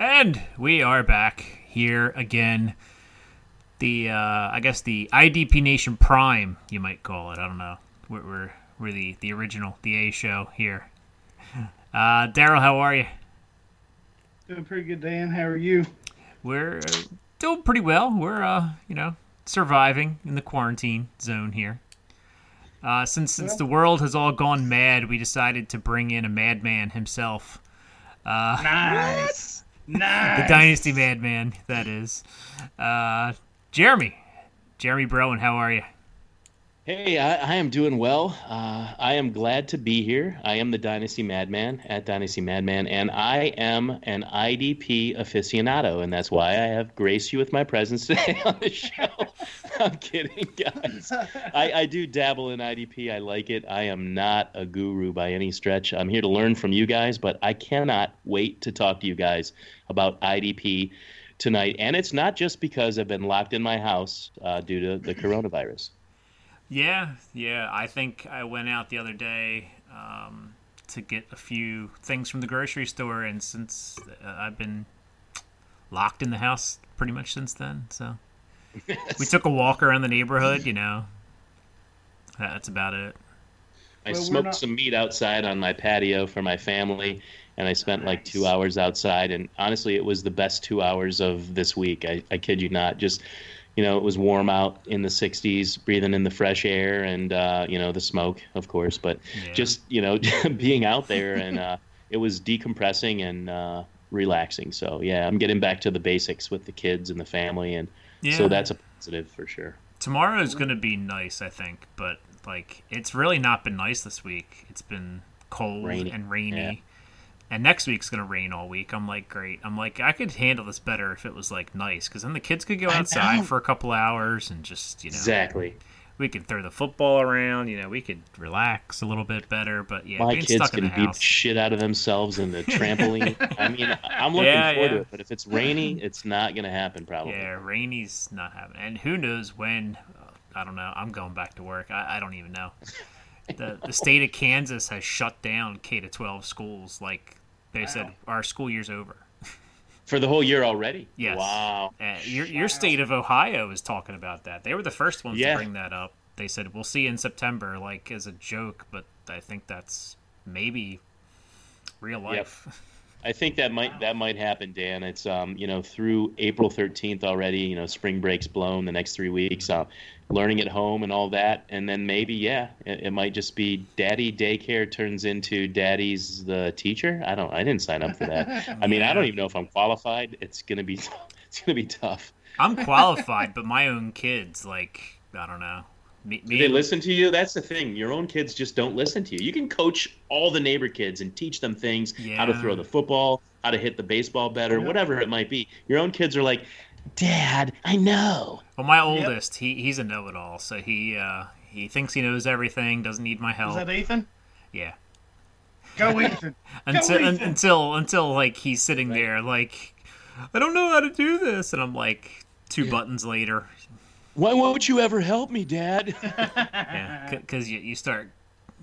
And we are back here again. The uh, I guess the IDP Nation Prime, you might call it. I don't know. We're we're, we're the the original, the A show here. Uh, Daryl, how are you? Doing pretty good, Dan. How are you? We're uh, doing pretty well. We're uh, you know, surviving in the quarantine zone here. Uh, since since the world has all gone mad, we decided to bring in a madman himself. Uh, Nice. The Dynasty Madman, that is. Uh, Jeremy. Jeremy Browen, how are you? Hey, I, I am doing well. Uh, I am glad to be here. I am the Dynasty Madman at Dynasty Madman, and I am an IDP aficionado, and that's why I have graced you with my presence today on the show. I'm kidding, guys. I, I do dabble in IDP. I like it. I am not a guru by any stretch. I'm here to learn from you guys, but I cannot wait to talk to you guys about IDP tonight. And it's not just because I've been locked in my house uh, due to the coronavirus. Yeah, yeah. I think I went out the other day um, to get a few things from the grocery store, and since uh, I've been locked in the house pretty much since then, so we took a walk around the neighborhood. You know, that's about it. I Well, smoked not- some meat outside on my patio for my family, and I spent like two hours outside. And honestly, it was the best two hours of this week. I, I kid you not. Just, you know, it was warm out in the 60s, breathing in the fresh air and, uh, you know, the smoke, of course. But Yeah. just, you know, being out there and uh, it was decompressing and uh, relaxing. So, yeah, I'm getting back to the basics with the kids and the family. And Yeah. so that's a positive for sure. Tomorrow is going to be nice, I think, but like it's really not been nice this week. It's been cold Rainy. and rainy. And next week's going to rain all week. I'm like, great. I'm like, I could handle this better if it was like nice cuz then the kids could go outside for a couple hours and just, you know, Exactly. we could throw the football around, you know, we could relax a little bit better, but yeah, My kids stuck in can the beat the shit out of themselves in the trampoline. I mean, I'm looking Yeah, forward yeah. to it, but if it's rainy, it's not going to happen probably. Yeah, rainy's not happening, and who knows when? Uh, I don't know. I'm going back to work. I, I don't even know. the The state of Kansas has shut down K to 12 schools. Like they said, our school year's over. For the whole year already? Yes. Wow. Uh, your your state of Ohio is talking about that. They were the first ones Yeah. to bring that up. They said we'll see in September, like as a joke, but I think that's maybe real life. I think that might that might happen, Dan. It's um, you know, through April 13th already, you know, spring break's blown the next 3 weeks. Uh, learning at home and all that, and then maybe yeah, it, it might just be daddy daycare turns into daddy's the teacher. I don't I didn't sign up for that. I mean, I don't even know if I'm qualified. It's to be it's to be tough. I'm qualified, but my own kids, like I don't know. Me, Do they listen to you? That's the thing. Your own kids just don't listen to you. You can coach all the neighbor kids and teach them things how to throw the football, how to hit the baseball better, whatever it might be. Your own kids are like, Dad, I know. Well, my oldest, he he's a know-it-all, so he uh, he thinks he knows everything, doesn't need my help. Is that Ethan? yeah. Go Ethan. Until un, Ethan. until until like he's sitting there like I don't know how to do this, and I'm like two buttons later, Why won't you ever help me, Dad? yeah, because you you start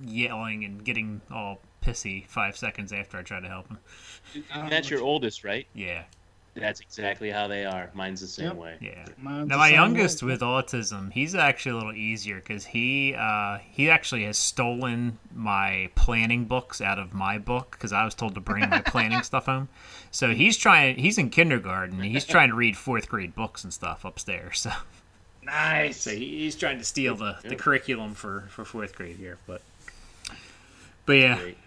yelling and getting all pissy five seconds after I try to help him. That's your oldest, right? Yeah, That's exactly how they are. Mine's the same Yep. way. yeah. Mine's Now my youngest way. with autism, he's actually a little easier because he uh, he actually has stolen my planning books out of my book because I was told to bring my planning stuff home. So he's trying. He's in kindergarten. He's trying to read fourth grade books and stuff upstairs. So, Nice. so he- he's trying to steal the, the curriculum for, for fourth grade here. But but yeah, Great.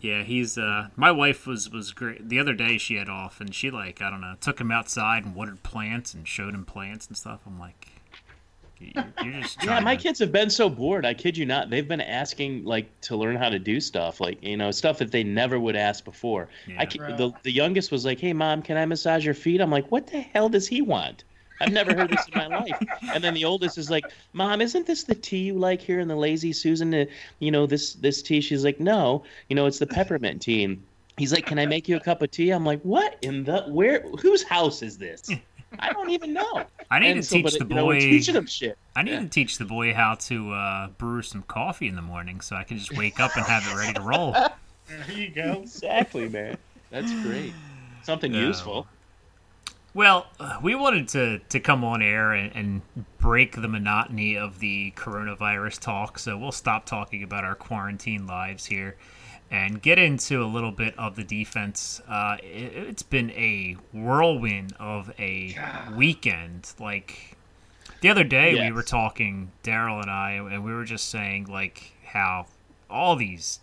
yeah. He's uh, my wife was was great. The other day she had off and she like I don't know took him outside and watered plants and showed him plants and stuff. I'm like. You're, you're just Yeah, my to- kids have been so bored. I kid you not. They've been asking like to learn how to do stuff, like you know, stuff that they never would ask before. Yeah. I the the youngest was like, "Hey, mom, can I massage your feet?" I'm like, "What the hell does he want?" I've never heard this in my life. And then the oldest is like, "Mom, isn't this the tea you like here in the Lazy Susan? Uh, you know this this tea?" She's like, "No, you know it's the peppermint tea." And he's like, "Can I make you a cup of tea?" I'm like, "What in the where? Whose house is this?" I don't even know. I need And to so, teach but, the you know, boy. teaching him shit. I need Yeah. to teach the boy how to uh, brew some coffee in the morning, so I can just wake up and have it ready to roll. There you go. Exactly, man. That's great. Something No. useful. Well, uh, we wanted to, to come on air and, and break the monotony of the coronavirus talk, so we'll stop talking about our quarantine lives here and get into a little bit of the defense. Uh, it, it's been a whirlwind of a weekend. Like the other day, we were talking, Daryl and I, and we were just saying like how all these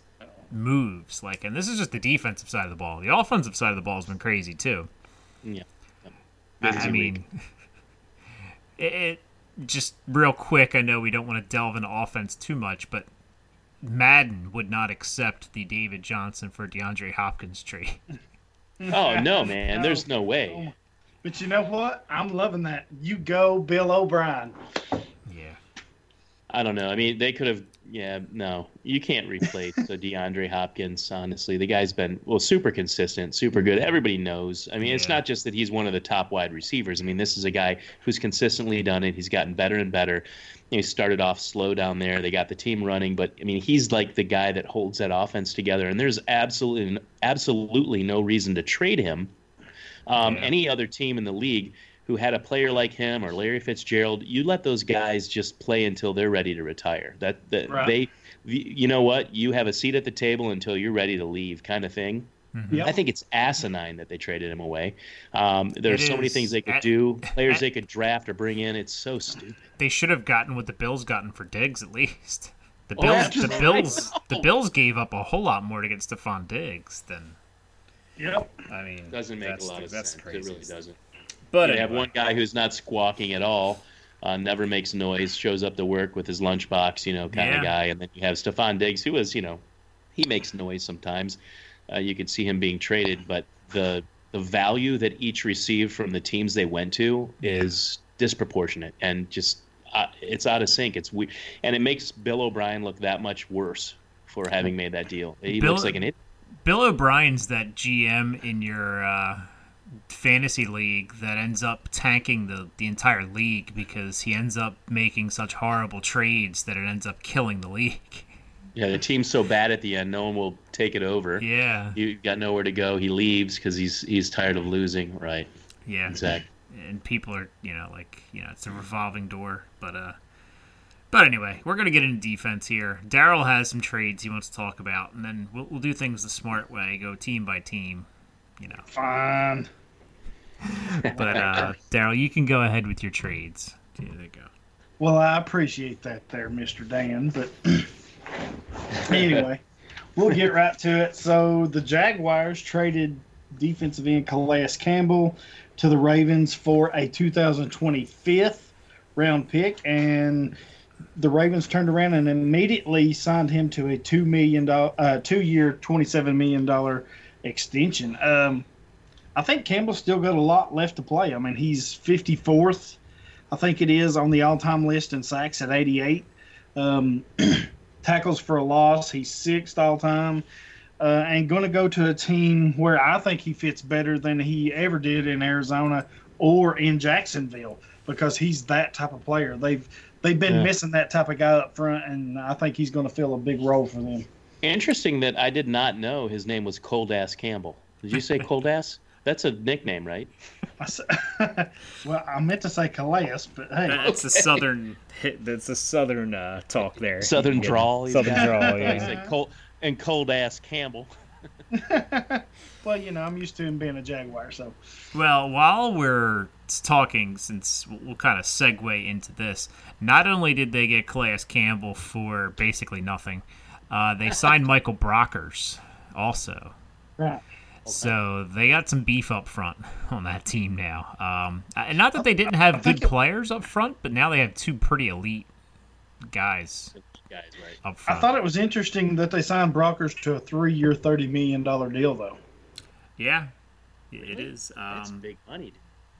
moves, like, and this is just the defensive side of the ball. The offensive side of the ball has been crazy too. Yeah. I, Busy I week. mean, it, it just real quick. I know we don't want to delve into offense too much, but Madden would not accept the David Johnson for DeAndre Hopkins trade. Oh no, man. There's no way. But you know what? I'm loving that. You go, Bill O'Brien. Yeah, I don't know. I mean, they could have. Yeah, no, you can't replace DeAndre Hopkins. Honestly, the guy's been well, super consistent, super good. Everybody knows. I mean, it's not just that he's one of the top wide receivers. I mean, this is a guy who's consistently done it. He's gotten better and better. You know, he started off slow down there. They got the team running, but I mean, he's like the guy that holds that offense together. And there's absolutely, absolutely no reason to trade him. Um, Yeah. Any other team in the league who had a player like him or Larry Fitzgerald, you let those guys just play until they're ready to retire. That, that Right. they, you know what, you have a seat at the table until you're ready to leave, kind of thing. Yep. I think it's asinine that they traded him away. Um, there are It so many things they could At- do, players at- they could draft or bring in. It's so stupid. they should have gotten what the Bills gotten for Diggs at least. The Oh, Bills, yeah, the just- Bills, the. Bills gave up a whole lot more to get Stephon Diggs than. Yep. I mean, Doesn't make that's a lot the- of that's sense. crazy. It really doesn't. But you have one guy who's not squawking at all, uh, never makes noise, shows up to work with his lunchbox, you know, kind Yeah. of guy. And then you have Stephon Diggs, who is, you know, he makes noise sometimes. Uh, you could see him being traded, but the the value that each received from the teams they went to is disproportionate and just uh, it's out of sync. It's we and it makes Bill O'Brien look that much worse for having made that deal. He Bill- looks like an idiot. Bill O'Brien's that GM in your uh, fantasy league that ends up tanking the, the entire league because he ends up making such horrible trades that it ends up killing the league. Yeah, the team's so bad at the end, no one will take it over. Yeah, You got nowhere to go. He leaves because he's he's tired of losing. Right. yeah. Exactly. And people are, you know, like, you know, it's a revolving door. But, uh, but anyway, we're gonna get into defense here. Daryl has some trades he wants to talk about, and then we'll, we'll do things the smart way, go team by team. You know, Fine. but uh, Daryl, you can go ahead with your trades. There you go. Well, I appreciate that there, Mr. Dan. But anyway, we'll get right to it. So the Jaguars traded defensive end Calais Campbell to the Ravens for a 2025th round pick, and the Ravens turned around and immediately signed him to a two million dollar, uh, two-year, twenty-seven million dollar extension. Um, I think Campbell's still got a lot left to play. I mean, he's 54th, I think it is, on the all-time list in sacks at 88. Um, tackles for a loss, he's sixth all-time. Uh, and going to go to a team where I think he fits better than he ever did in Arizona or in Jacksonville because he's that type of player. They've they've been Yeah. missing that type of guy up front, and I think he's going to fill a big role for them. Interesting that I did not know his name was Cold Ass Campbell. Did you say Cold Ass? That's a nickname, right? I s- well, I meant to say Calais, but hey, That's a southern. That's a southern uh, talk there. Southern drawl. Southern got. drawl. He Yeah. said cold and Cold Ass Campbell. well, you know, I'm used to him being a Jaguar, so Well, while we're talking, since we'll- we'll kind of segue into this, not only did they get Calais Campbell for basically nothing, uh, they signed Michael Brockers also. right. So they got some beef up front on that team now. Um, and not that they didn't have good players up front, but now they have two pretty elite guys Guys, right? up I thought it was interesting that they signed Brockers to a three-year, thirty million dollar deal, though. yeah, it is. That's Um, big money.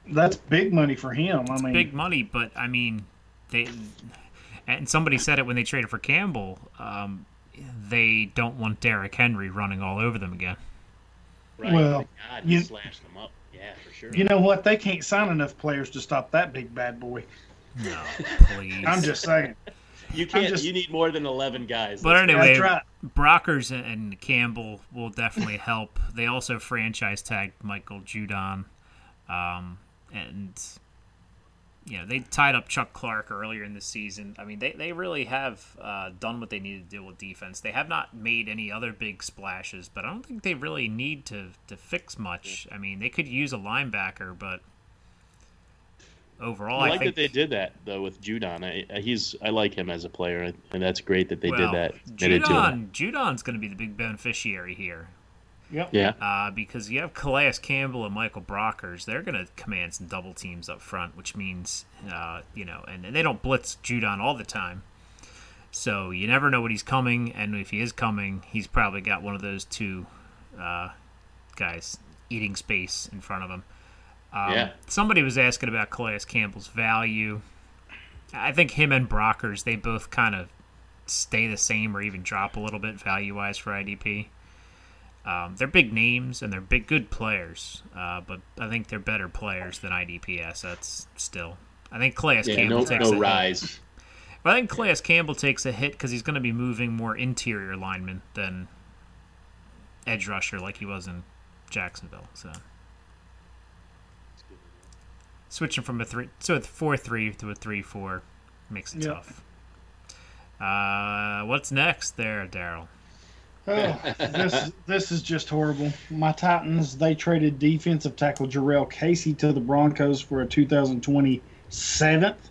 That's big money for him. I mean, big money, but I mean, they and somebody said it when they traded for Campbell. Um, they don't want Derrick Henry running all over them again. Right? well, God, you- you slashed them up. Yeah, for sure. you know what? They can't sign enough players to stop that big bad boy. No, please. I'm just saying. you can't. just- You need more than eleven guys. But That's- anyway, right. Brockers and- and Campbell will definitely help. They also franchise tagged Michael Judon, um, and you know they tied up Chuck Clark earlier in the season. I mean, they they really have uh, done what they need to do with defense. They have not made any other big splashes, but I don't think they really need to to fix much. I mean, they could use a linebacker, but overall, I I, like think that they did that though with Judon. I, he's I like him as a player, and that's great that they well, did that. Judon Judon's going to be the big beneficiary here. Yep. Yeah, uh, because you have Calais Campbell and Michael Brockers. They're going to command some double teams up front, which means, uh, you know, and, and they don't blitz Judon all the time. So you never know what he's coming, and if he is coming, he's probably got one of those two uh, guys eating space in front of him. Um, Yeah. Somebody was asking about Calais Campbell's value. I think him and Brockers, they both kind of stay the same or even drop a little bit value wise for IDP. Um, they're big names and they're big, good players, uh, but I think they're better players than IDP assets still. I think Calais yeah. Campbell No, takes no a hit. rise. But I think Calais Campbell takes a hit because he's going to be moving more interior lineman than edge rusher like he was in Jacksonville. So switching from a three, so a four three to a three four makes it Yep. tough. Uh, what's next there, Daryl? Oh, this this is just horrible. My Titans they traded defensive tackle Jurrell Casey to the Broncos for a 2020 seventh.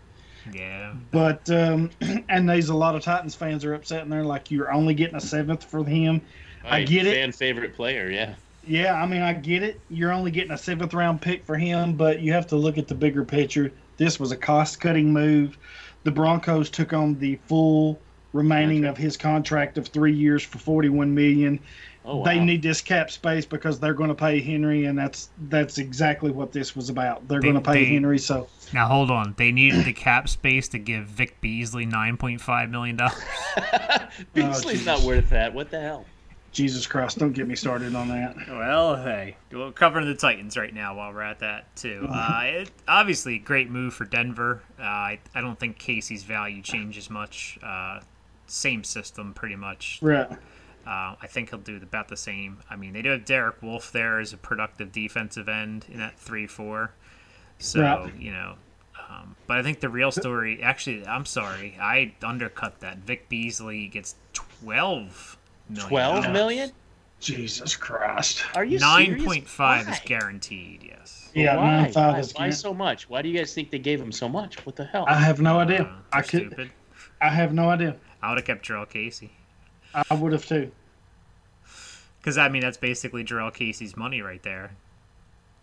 Yeah, But um, and there's a lot of Titans fans are upset and they're like, you're only getting a seventh for him. I Right, get it. Fan favorite player. Yeah. Yeah, I mean, I get it. You're only getting a seventh round pick for him, but you have to look at the bigger picture. This was a cost cutting move. The Broncos took on the full remaining of his contract of three years for 41 million. Oh wow. They need this cap space because they're going to pay Henry, and that's that's exactly what this was about. They're They- going to pay they- Henry, so Now hold on. They needed the cap space to give Vic Beasley nine point five million dollars. Beasley's Jesus. not worth that. What the hell? Jesus Christ, don't get me started on that. Well, hey, we're covering the Titans right now while we're at that too. Uh, it, obviously, great move for Denver. Uh, I, I don't think Casey's value changes much. Uh, same system, pretty much. Right. Uh, I think he'll do about the same. I mean, they do have Derek Wolfe there as a productive defensive end in that three-four. So Right. you know, um, but I think the real story. Actually, I'm sorry, I undercut that. Vic Beasley gets twelve million. Twelve million? Jesus Christ. Are you Nine serious? point five is guaranteed. Yes. Yeah, Why? nine five Why? is. Why so much? Why do you guys think they gave him so much? What the hell? I have no idea. Uh, I could. Stupid. I have no idea. I would have kept Jurrell Casey I would have too. because I mean that's basically Jurrell Casey's money right there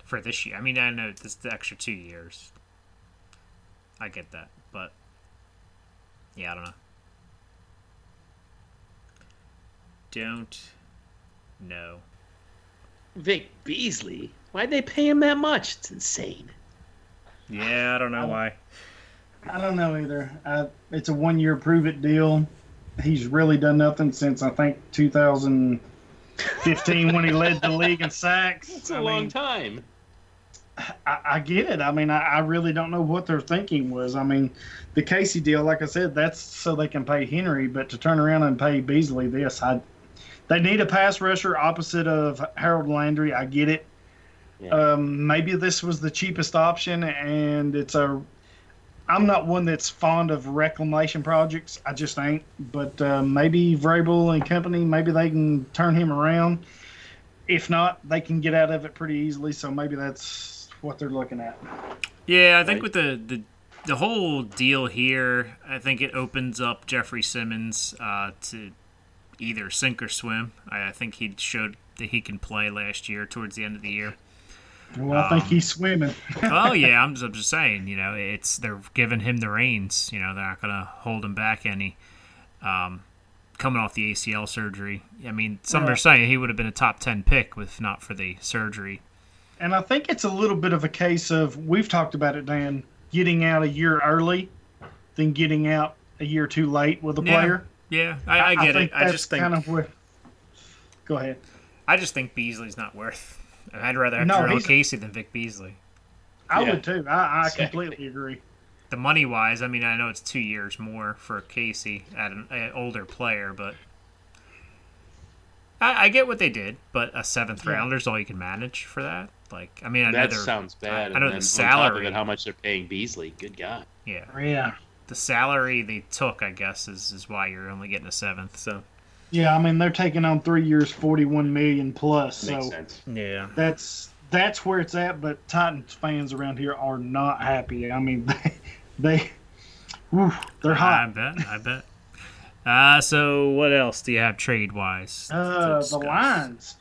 for this year. I mean I know this the extra two years. I get that, but yeah, I don't know. Don't know. Vic Beasley? Why'd they pay him that much? It's insane. Yeah, I don't know um, why. I don't know either. Uh, it's a one year prove it deal. He's really done nothing since I think 2015 when he led the league in sacks. It's a I long mean, time. I, I get it. I mean, I, I really don't know what their thinking was. I mean, the Casey deal, like I said, that's so they can pay Henry, but to turn around and pay Beasley this, I, they need a pass rusher opposite of Harold Landry. I get it. Yeah. Um, maybe this was the cheapest option, and it's a. I'm not one that's fond of reclamation projects. I just ain't. But uh, maybe Vrabel and company, maybe they can turn him around. If not, they can get out of it pretty easily. So maybe that's what they're looking at. Yeah, I think Right. with the, the the whole deal here, I think it opens up Jeffrey Simmons uh, to either sink or swim. I, I think he showed that he can play last year towards the end of the year. Well, I think he's swimming. oh yeah, I'm just, I'm just saying. You know, it's they're giving him the reins. You know, they're not going to hold him back any. Um, coming off the ACL surgery, I mean, some Yeah. are saying he would have been a top ten pick if not for the surgery. And I think it's a little bit of a case of we've talked about it, Dan, getting out a year early than getting out a year too late with a Yeah. player. Yeah, I, I get think it. I just think kind of where. Go ahead. I just think Beasley's not worth. I'd rather have No, Jurrell Casey than Vic Beasley. I Yeah. would too. I, I Exactly. completely agree. The money wise, I mean, I know it's two years more for Casey at an, an older player, but I, I get what they did. But a seventh Yeah. rounder is all you can manage for that. Like, I mean, I That sounds bad. I know and the then On top of salary. it, how much they're paying Beasley. Good God. yeah, Yeah. the salary they took, I guess, is is why you're only getting a seventh. So Yeah, I mean they're taking on three years, forty-one million plus. Makes so sense. yeah, that's that's where it's at. But Titans fans around here are not happy. I mean, they, they whew, they're hot. I bet, I bet. Uh, so what else do you have trade wise? Uh, the Lions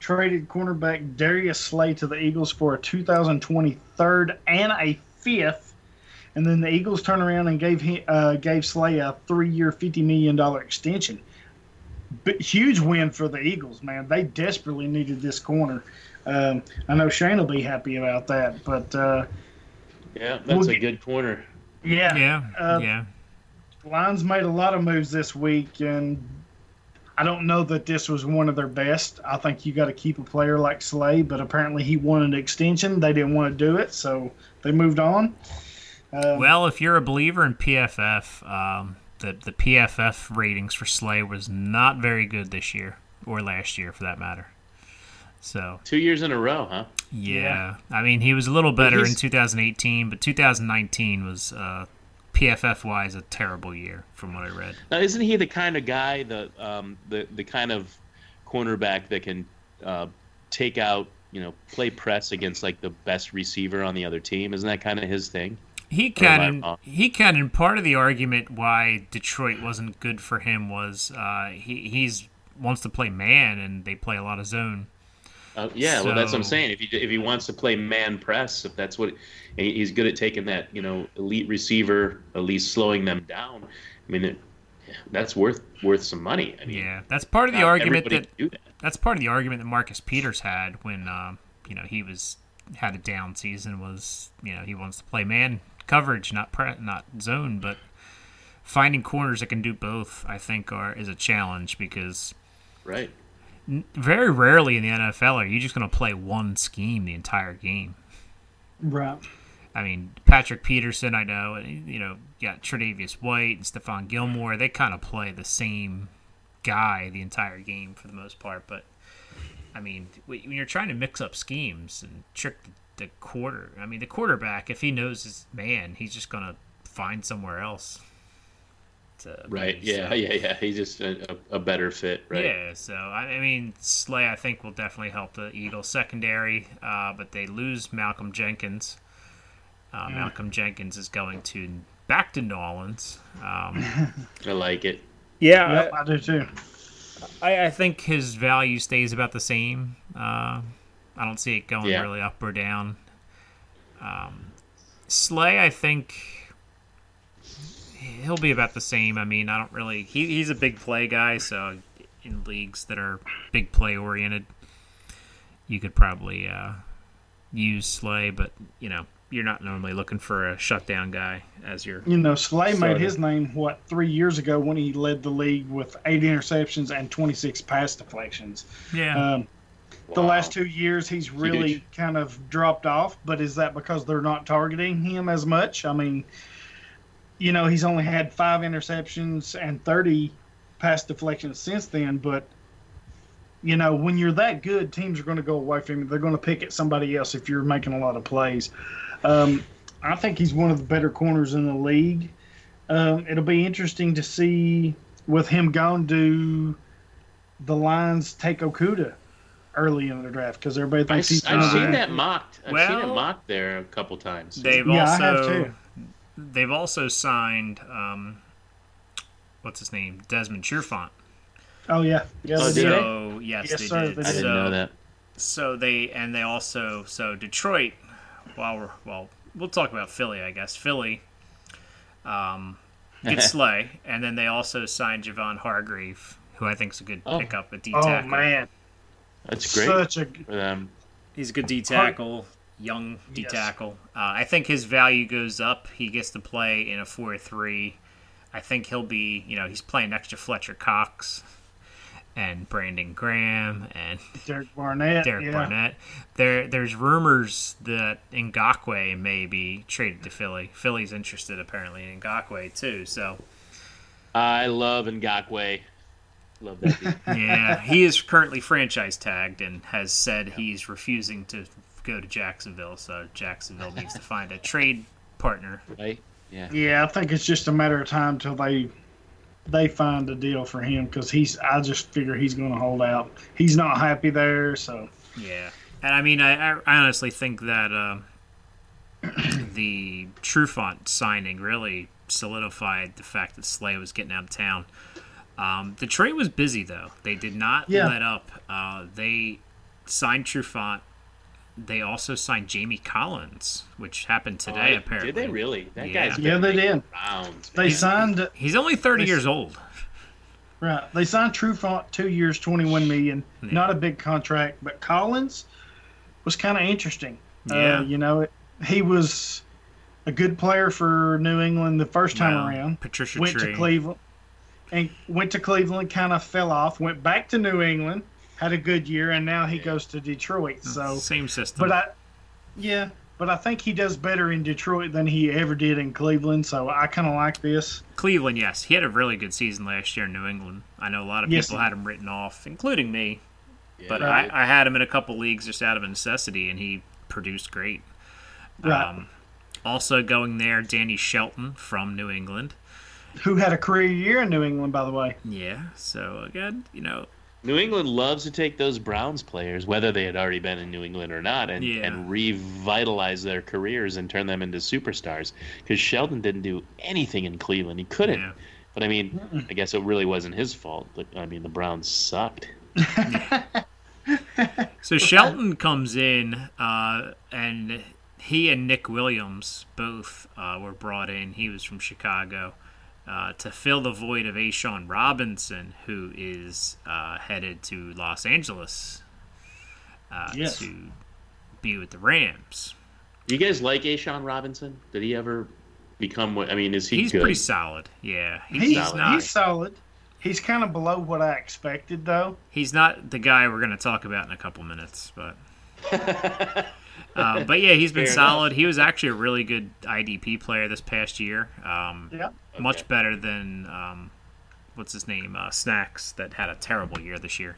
traded cornerback Darius Slay to the Eagles for a 2020 third and a fifth, and then the Eagles turned around and gave him, uh, gave Slay a three-year, fifty million dollar extension. But huge win for the Eagles, man. They desperately needed this corner. Um, I know Shane will be happy about that, but uh, Yeah, that's We'll a get- good corner. yeah, Yeah, Uh, yeah. Lions made a lot of moves this week, and I don't know that this was one of their best. I think you got to keep a player like Slay, but apparently he wanted an extension. They didn't want to do it, so they moved on. Uh, Well, if you're a believer in PFF, um, the the PFF ratings for Slay was not very good this year or last year, for that matter. So Two years in a row, huh? yeah, I mean he was a little better in 2018, but 2019 was uh, PFF wise a terrible year from what I read. Now, isn't he the kind of guy, the um, the the kind of cornerback that can uh, take out, you know, play press against like the best receiver on the other team? Isn't that kind of his thing? He can. He can. And part of the argument why Detroit wasn't good for him was uh, he he's wants to play man, and they play a lot of zone. Uh, yeah, well, that's what I'm saying. If he if he wants to play man press, if that's what, he's good at taking that, you know, elite receiver, at least slowing them down. I mean, it, that's worth worth some money. I mean, Yeah, that's part of the argument that that. that's part of the argument that Marcus Peters had when um, you know he was had a down season was you know he wants to play man coverage, not pre- not zone, but finding corners that can do both. I think are is a challenge because Right. very rarely in the NFL are you just going to play one scheme the entire game. right. I mean, Patrick Peterson, I know, and, you know, you got Tre'Davious White and Stephon Gilmore. They kind of play the same guy the entire game for the most part. But, I mean, when you're trying to mix up schemes and trick the, the quarter, I mean, the quarterback, if he knows his man, he's just going to find somewhere else. To Right. be, Yeah. so- Yeah. Yeah. He's just a, a, a better fit. Right. yeah, so I I mean, Slay I think will definitely help the Eagles secondary, uh, but they lose Malcolm Jenkins. Uh, Malcolm Jenkins is going to back to New Orleans. Um, I like it. yeah, Yep, I do too. I, I think his value stays about the same. Uh, I don't see it going Yeah. really up or down. Um, Slay, I think he'll be about the same. I mean, I don't really. He, he's a big play guy, so in leagues that are big play oriented, you could probably uh, use Slay, but you know, you're not normally looking for a shutdown guy as your. You know, Slay Starter. made his name what three years ago when he led the league with eight interceptions and 26 pass deflections. Yeah, Um, The last two years, he's really kind of dropped off. But is that because they're not targeting him as much? I mean, you know, he's only had five interceptions and 30 pass deflections since then. But, you know, when you're that good, teams are going to go away from you. They're going to pick at somebody else if you're making a lot of plays. Um, I think he's one of the better corners in the league. Um, it'll be interesting to see with him gone, do the Lions take Okudah early in the draft because everybody I, thinks he's have seen that mocked. I've seen it mocked there a couple times. they've Yeah, I have also too. they've also signed um, what's his name Desmond Trufant. Oh yeah, yes, Oh, they did did. So yes, Yes, they sir, did. they I did. didn't so, know that. So they and they also so Detroit. While we're well, we'll talk about Philly, I guess. Philly um, gets Slay, and then they also signed Javon Hargrave, who I think is a good Oh. pickup at D Oh man, That's great such a for them. He's a good D tackle, young D Yes. tackle. Uh, I think his value goes up. He gets to play in a four-three. I think he'll be, you know, he's playing next to Fletcher Cox and Brandon Graham and Derek Barnett. Derek yeah. Barnett. There, there's rumors that Ngakoue may be traded to Philly. Philly's interested apparently in Ngakoue too. So I love Ngakoue. Love that. Dude. yeah, he is currently franchise tagged and has said he's refusing to go to Jacksonville. So Jacksonville needs to find a trade partner. right? Yeah. Yeah, I think it's just a matter of time till they they find a deal for him because he's. I just figure he's going to hold out. He's not happy there, so Yeah, and I mean, I, I honestly think that uh, the Trufant signing really solidified the fact that Slay was getting out of town. Um, Detroit was busy though; they did not Yeah. let up. Uh, they signed Trufant. They also signed Jamie Collins, which happened today. Oh, apparently, Did they really? That Yeah. guy's Yeah, been they did. Rounds. they signed He's only thirty They- years old. right. They signed Trufant two years, twenty one million. Yeah. Not a big contract, but Collins was kind of interesting. Yeah. uh, you know, it, he was a good player for New England the first time Well, around. Patricia went Tree. to Cleveland and went to Cleveland, kind of fell off, went back to New England, had a good year, and now he goes to Detroit. So, Same system. but I, yeah, but I think he does better in Detroit than he ever did in Cleveland. So I kind of like this. Cleveland, yes, he had a really good season last year in New England. I know a lot of Yes, people had him written off, including me. Yeah, But Right. I, I had him in a couple leagues just out of necessity, and he produced great. Right. Um, also going there, Danny Shelton from New England. Who had a career year in New England, by the way? Yeah, so again, you know, New England loves to take those Browns players, whether they had already been in New England or not, and, Yeah. and revitalize their careers and turn them into superstars. Because Shelton didn't do anything in Cleveland; he couldn't. Yeah. But I mean, I guess it really wasn't his fault. But I mean, the Browns sucked. So Shelton comes in, uh, and he and Nick Williams both uh, were brought in. He was from Chicago uh, to fill the void of A'Shawn Robinson, who is uh, headed to Los Angeles uh, Yes. to be with the Rams. Do you guys like A'Shawn Robinson? Did he ever become? what I mean, is he He's good? pretty solid. Yeah, he's, He's, he's not. he's solid. He's kind of below what I expected, though. He's not the guy we're going to talk about in a couple minutes, but. uh, but yeah, he's been Fair solid. He was actually a really good IDP player this past year. Um, Yeah. Much better than um, what's his name, uh, Snacks, that had a terrible year this year.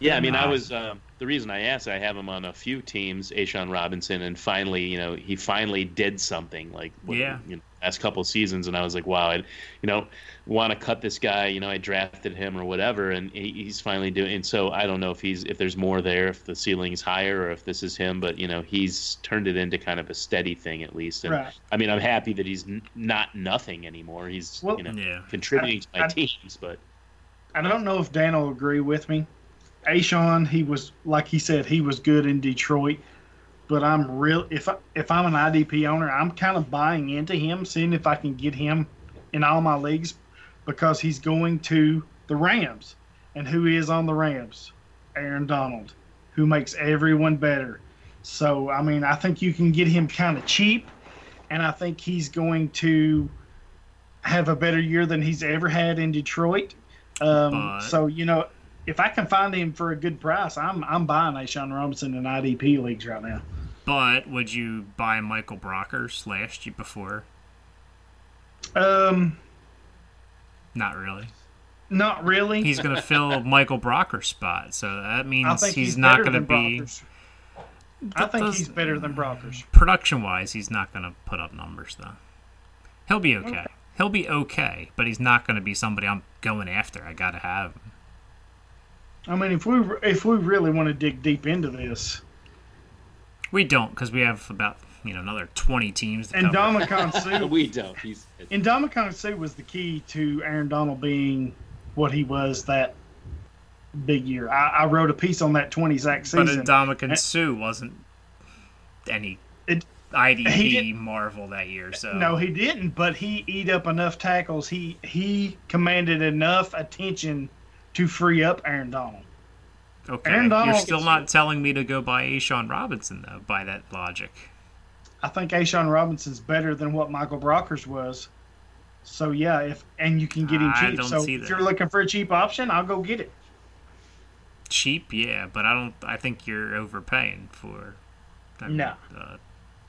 Yeah, I mean, I was um, the reason I asked. I have him on a few teams, A'Shawn Robinson, and finally, you know, he finally did something. Like, what- Yeah. you know, last couple seasons, and I was like, wow, I, you know, want to cut this guy. You know, I drafted him or whatever, and he, he's finally doing. And so I don't know if he's if there's more there, if the ceiling's higher, or if this is him. But you know, he's turned it into kind of a steady thing at least. And Right. I mean, I'm happy that he's n- not nothing anymore. He's Well- you know Yeah. contributing to my I- teams, but. And I don't know if Dan will agree with me. A'Shawn, he was like he said, he was good in Detroit, but I'm real. If I, if I'm an IDP owner, I'm kind of buying into him, seeing if I can get him in all my leagues, because he's going to the Rams, and who is on the Rams? Aaron Donald, who makes everyone better. So I mean, I think you can get him kind of cheap, and I think he's going to have a better year than he's ever had in Detroit. Um, so you know, if I can find him for a good price, I'm I'm buying A'Shawn Robinson in IDP leagues right now. But would you buy Michael Brockers last year before? Um, Not really. not really. He's going to fill Michael Brocker's spot, so that means he's, he's, not going to be Brockers. I think he's better than Brockers. production wise. He's not going to put up numbers though. He'll be okay. He'll be okay, but he's not going to be somebody I'm going after. I got to have. him. I mean, if we if we really want to dig deep into this, We don't because we have about you know another 20 teams to and cover. Ndamukong Suh, We don't. He's and Ndamukong Suh was the key to Aaron Donald being what he was that big year. I, I wrote a piece on that 20 sack season. But season. Ndamukong Suh wasn't any It- IDP he marvel that year. So No, he didn't, but he eat up enough tackles. He he commanded enough attention to free up Aaron Donald. okay. Aaron You're still not telling me to go buy A'Shawn Robinson though. By that logic, I think A'Shawn Robinson's better than what Michael Brockers was. So yeah, if and you can get him I cheap. don't So if you're looking for a cheap option, I'll go get it. cheap, yeah, but I don't. I think you're overpaying for. I mean, No. Uh,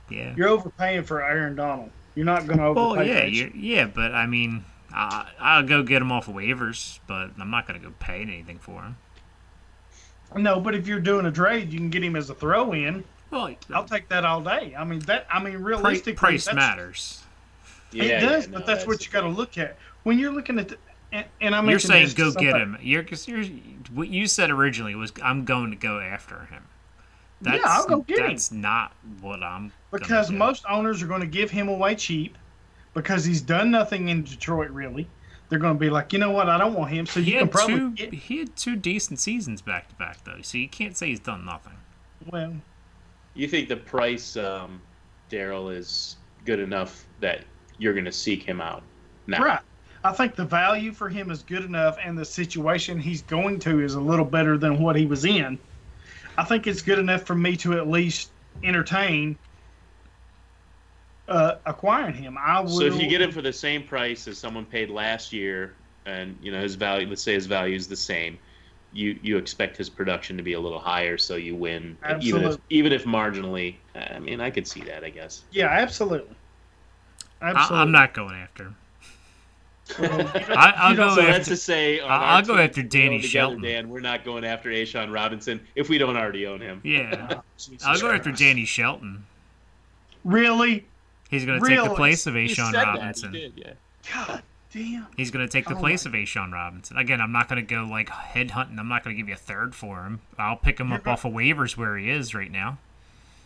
yeah. You're overpaying for Aaron Donald. You're not going to overpay. Well, yeah, yeah, but I mean, uh, I'll go get him off of waivers, but I'm not gonna go pay anything for him. No, but if you're doing a trade, you can get him as a throw in. Well, I'll take that all day. I mean that. I mean pri- realistically, price that's- matters. It does, yeah, but no, that's what you got to look at when you're looking at. The, and, and I You're saying go get him. You're because you're what you said originally was I'm going to go after him. Yeah, I'll go get him. that's not what I'm. because do. most owners are going to give him away cheap because he's done nothing in Detroit really. They're going to be like, you know what, I don't want him. So he you can probably two. get. He had two decent seasons back to back though, so you can't say he's done nothing. Well, You think the price, um, Daryl, is good enough that you're going to seek him out? Now. right. I think the value for him is good enough, and the situation he's going to is a little better than what he was in. I think it's good enough for me to at least entertain uh, acquiring him. I will. So if you get him for the same price as someone paid last year, and you know his value, let's say his value is the same, you you expect his production to be a little higher, so you win, even if Absolutely. even if marginally. I mean, I could see that, I guess. yeah, absolutely. I, Absolutely. I'm not going after him. Well, I, I'll go So after. that's to say, I'll- our go after Danny together, Shelton. Dan, we're not going after A'Shawn Robinson if we don't already own him. Yeah, Jesus I'll go after Danny Shelton. Really? He's going to take the place of He A'Shawn said that, he Robinson. did, yeah. God damn. He's going to take the Oh place my- of A'Shawn Robinson. Again, I'm not going to go like head hunting. I'm not going to give you a third for him. I'll pick him You're up go- off of waivers where he is right now.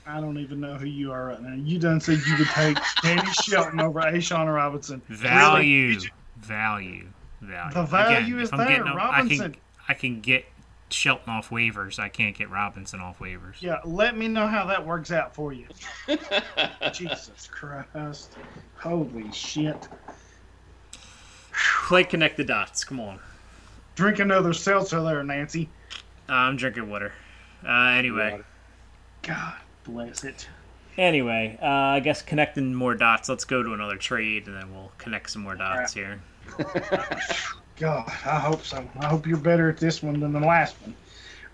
I don't even know who you are right now. You done said you would take Danny Shelton over A'Shawn Robinson. Value, Really? value, value. The value Again, is if I'm there, getting him- I Robinson. can, I can get Shelton off waivers. I can't get Robinson off waivers. Yeah, let me know how that works out for you. Jesus Christ. Holy shit. Play connect the dots. Come on. Drink another seltzer there, Nancy. Uh, I'm drinking water. Uh, anyway. God bless it. Anyway, uh, I guess connecting more dots. Let's go to another trade, and then we'll connect some more dots here. God, I hope so. I hope you're better at this one than the last one.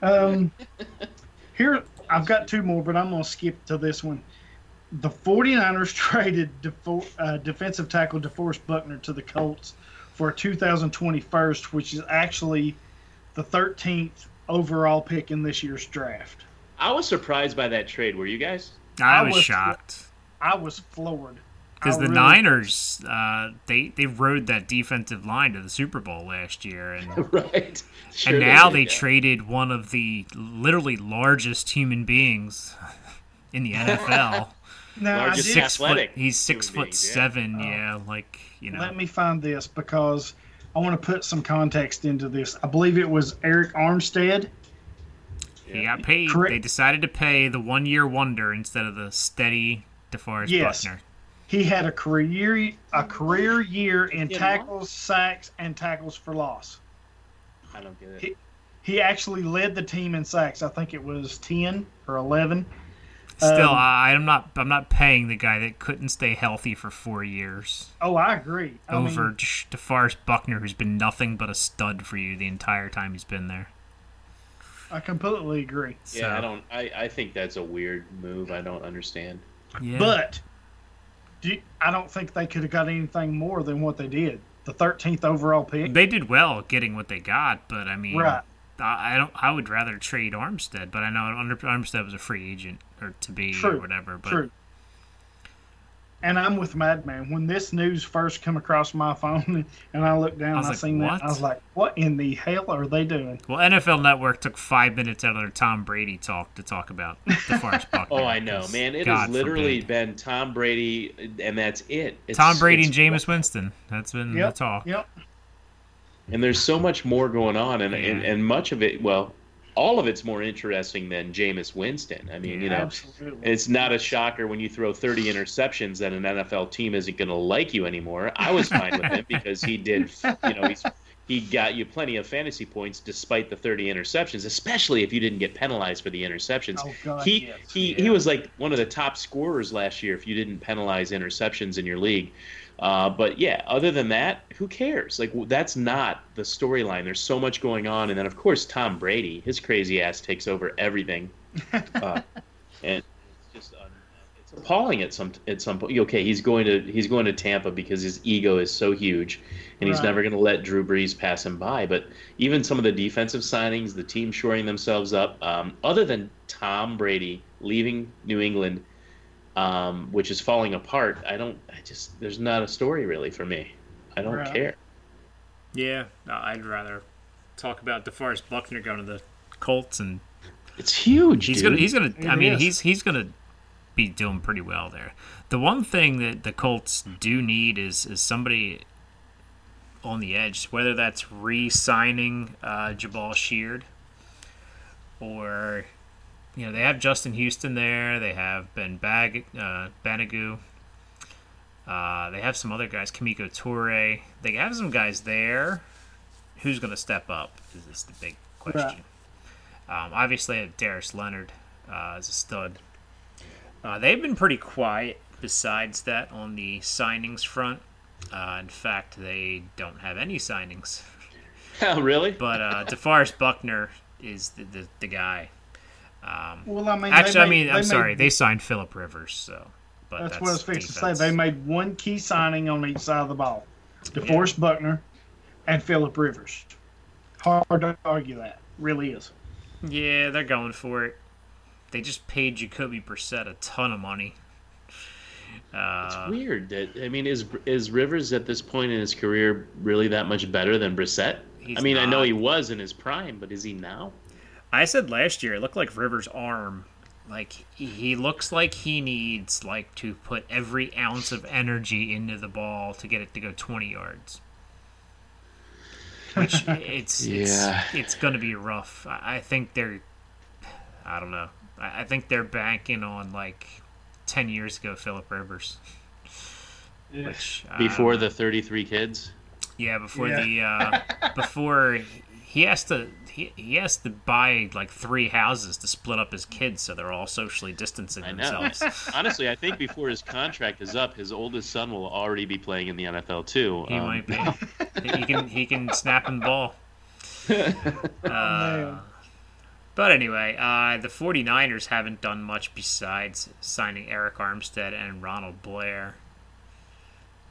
Um, here, I've got two more, but I'm going to skip to this one. The 49ers traded defo- uh, defensive tackle DeForest Buckner to the Colts for a 2020 first, which is actually the 13th overall pick in this year's draft. I was surprised by that trade. Were you guys? I, I was, was- shocked I was floored. Because the really- Niners uh, they they rode that defensive line to the Super Bowl last year, and right. Sure and now did, they yeah. traded one of the literally largest human beings in the NFL. Now, I Largest did, six foot. He's six foot beings, yeah. seven. Yeah, like you know. Let me find this because I want to put some context into this. I believe it was Arik Armstead. He got paid. Correct. They decided to pay the one year wonder instead of the steady DeForest Yes. Buckner. He had a career a career year in tackles, sacks, and tackles for loss. I don't get it. He- He actually led the team in sacks. I think it was ten or eleven. Still, Um, I, I'm not. I'm not paying the guy that couldn't stay healthy for four years Oh, I agree. I mean, over J- DeForest Buckner, who's been nothing but a stud for you the entire time he's been there. I completely agree. So, Yeah, I don't. I, I think that's a weird move. I don't understand. yeah. But do, I don't think they could have got anything more than what they did. The 13th overall pick. they did well getting what they got, but I mean, Right. I, I don't. I would rather trade Armstead, but I know Armstead was a free agent or to be or whatever. But True. And I'm with Madman. When this news first come across my phone, and I looked down, I and was I, like, seen "What?" that, I was like, "What in the hell are they doing?" well, NFL Network took five minutes out of their Tom Brady talk to talk about DeForest Buckner. Oh, I know, man. It God has literally forbid. been Tom Brady, and that's it. It's, Tom Brady it's- and Jameis Winston. That's been Yep. the talk. Yep. and there's so much more going on, and, Yeah. and and much of it, well, all of it's more interesting than Jameis Winston. I mean, you know, Absolutely. it's not a shocker when you throw 30 interceptions that an NFL team isn't going to like you anymore. I was fine with him because he did, you know, he's he got you plenty of fantasy points despite the 30 interceptions, especially if you didn't get penalized for the interceptions. Oh, God, he yes. he he was like one of the top scorers last year if you didn't penalize interceptions in your league. Uh, but yeah, other than that, who cares? Like that's not the storyline. There's so much going on, and then of course Tom Brady, his crazy ass takes over everything, uh, and it's just un- it's appalling at some at some point. Okay, he's going to he's going to Tampa because his ego is so huge, and he's Right. never going to let Drew Brees pass him by. But even some of the defensive signings, the team shoring themselves up, um, other than Tom Brady leaving New England, um, which is falling apart, I don't. I just there's not a story really for me. I don't Right. care. Yeah, no, I'd rather talk about DeForest Buckner going to the Colts, and It's huge. he's dude. gonna he's gonna. I mean, is. he's he's gonna be doing pretty well there. The one thing that the Colts do need is is somebody on the edge, whether that's re-signing uh, Jabaal Sheard or you know they have Justin Houston there. They have Ben Bag uh, Banogu. Uh, they have some other guys, Kemoko Turay. They have some guys there. Who's going to step up? Is this the big question? Um, obviously, I Darius Leonard uh, as a stud. Uh, they've been pretty quiet besides that on the signings front. Uh, in fact, they don't have any signings. Oh, really? But uh, DeForest Buckner is the, the, the guy. Um, Well, I mean, they actually, I mean, they I'm made- sorry, they signed Philip Rivers, so. But That's, that's, what I was fixing to say. They made one key signing on each side of the ball: DeForest Buckner and Philip Rivers. Hard to argue that. Really is. Yeah, they're going for it. They just paid Jacoby Brissett a ton of money. It's Uh, weird that I mean, is is Rivers at this point in his career really that much better than Brissett? I mean, I know he was in his prime, but is he now? I said last year it looked like Rivers' arm. Like he- he looks like he needs like to put every ounce of energy into the ball to get it to go 20 yards. Which it's Yeah. it's it's going to be rough. I I think they're I don't know. I I think they're banking on like 10 years ago Philip Rivers. Which Before know. the 33 kids? Yeah, before Yeah. the uh, before he has to he, he has to buy like three houses to split up his kids so they're all socially distancing I themselves. Honestly, I think before his contract is up, his oldest son will already be playing in the NFL too. He Um, might be. he can he can snap and ball. Uh, but anyway, uh, the 49ers haven't done much besides signing Arik Armstead and Ronald Blair.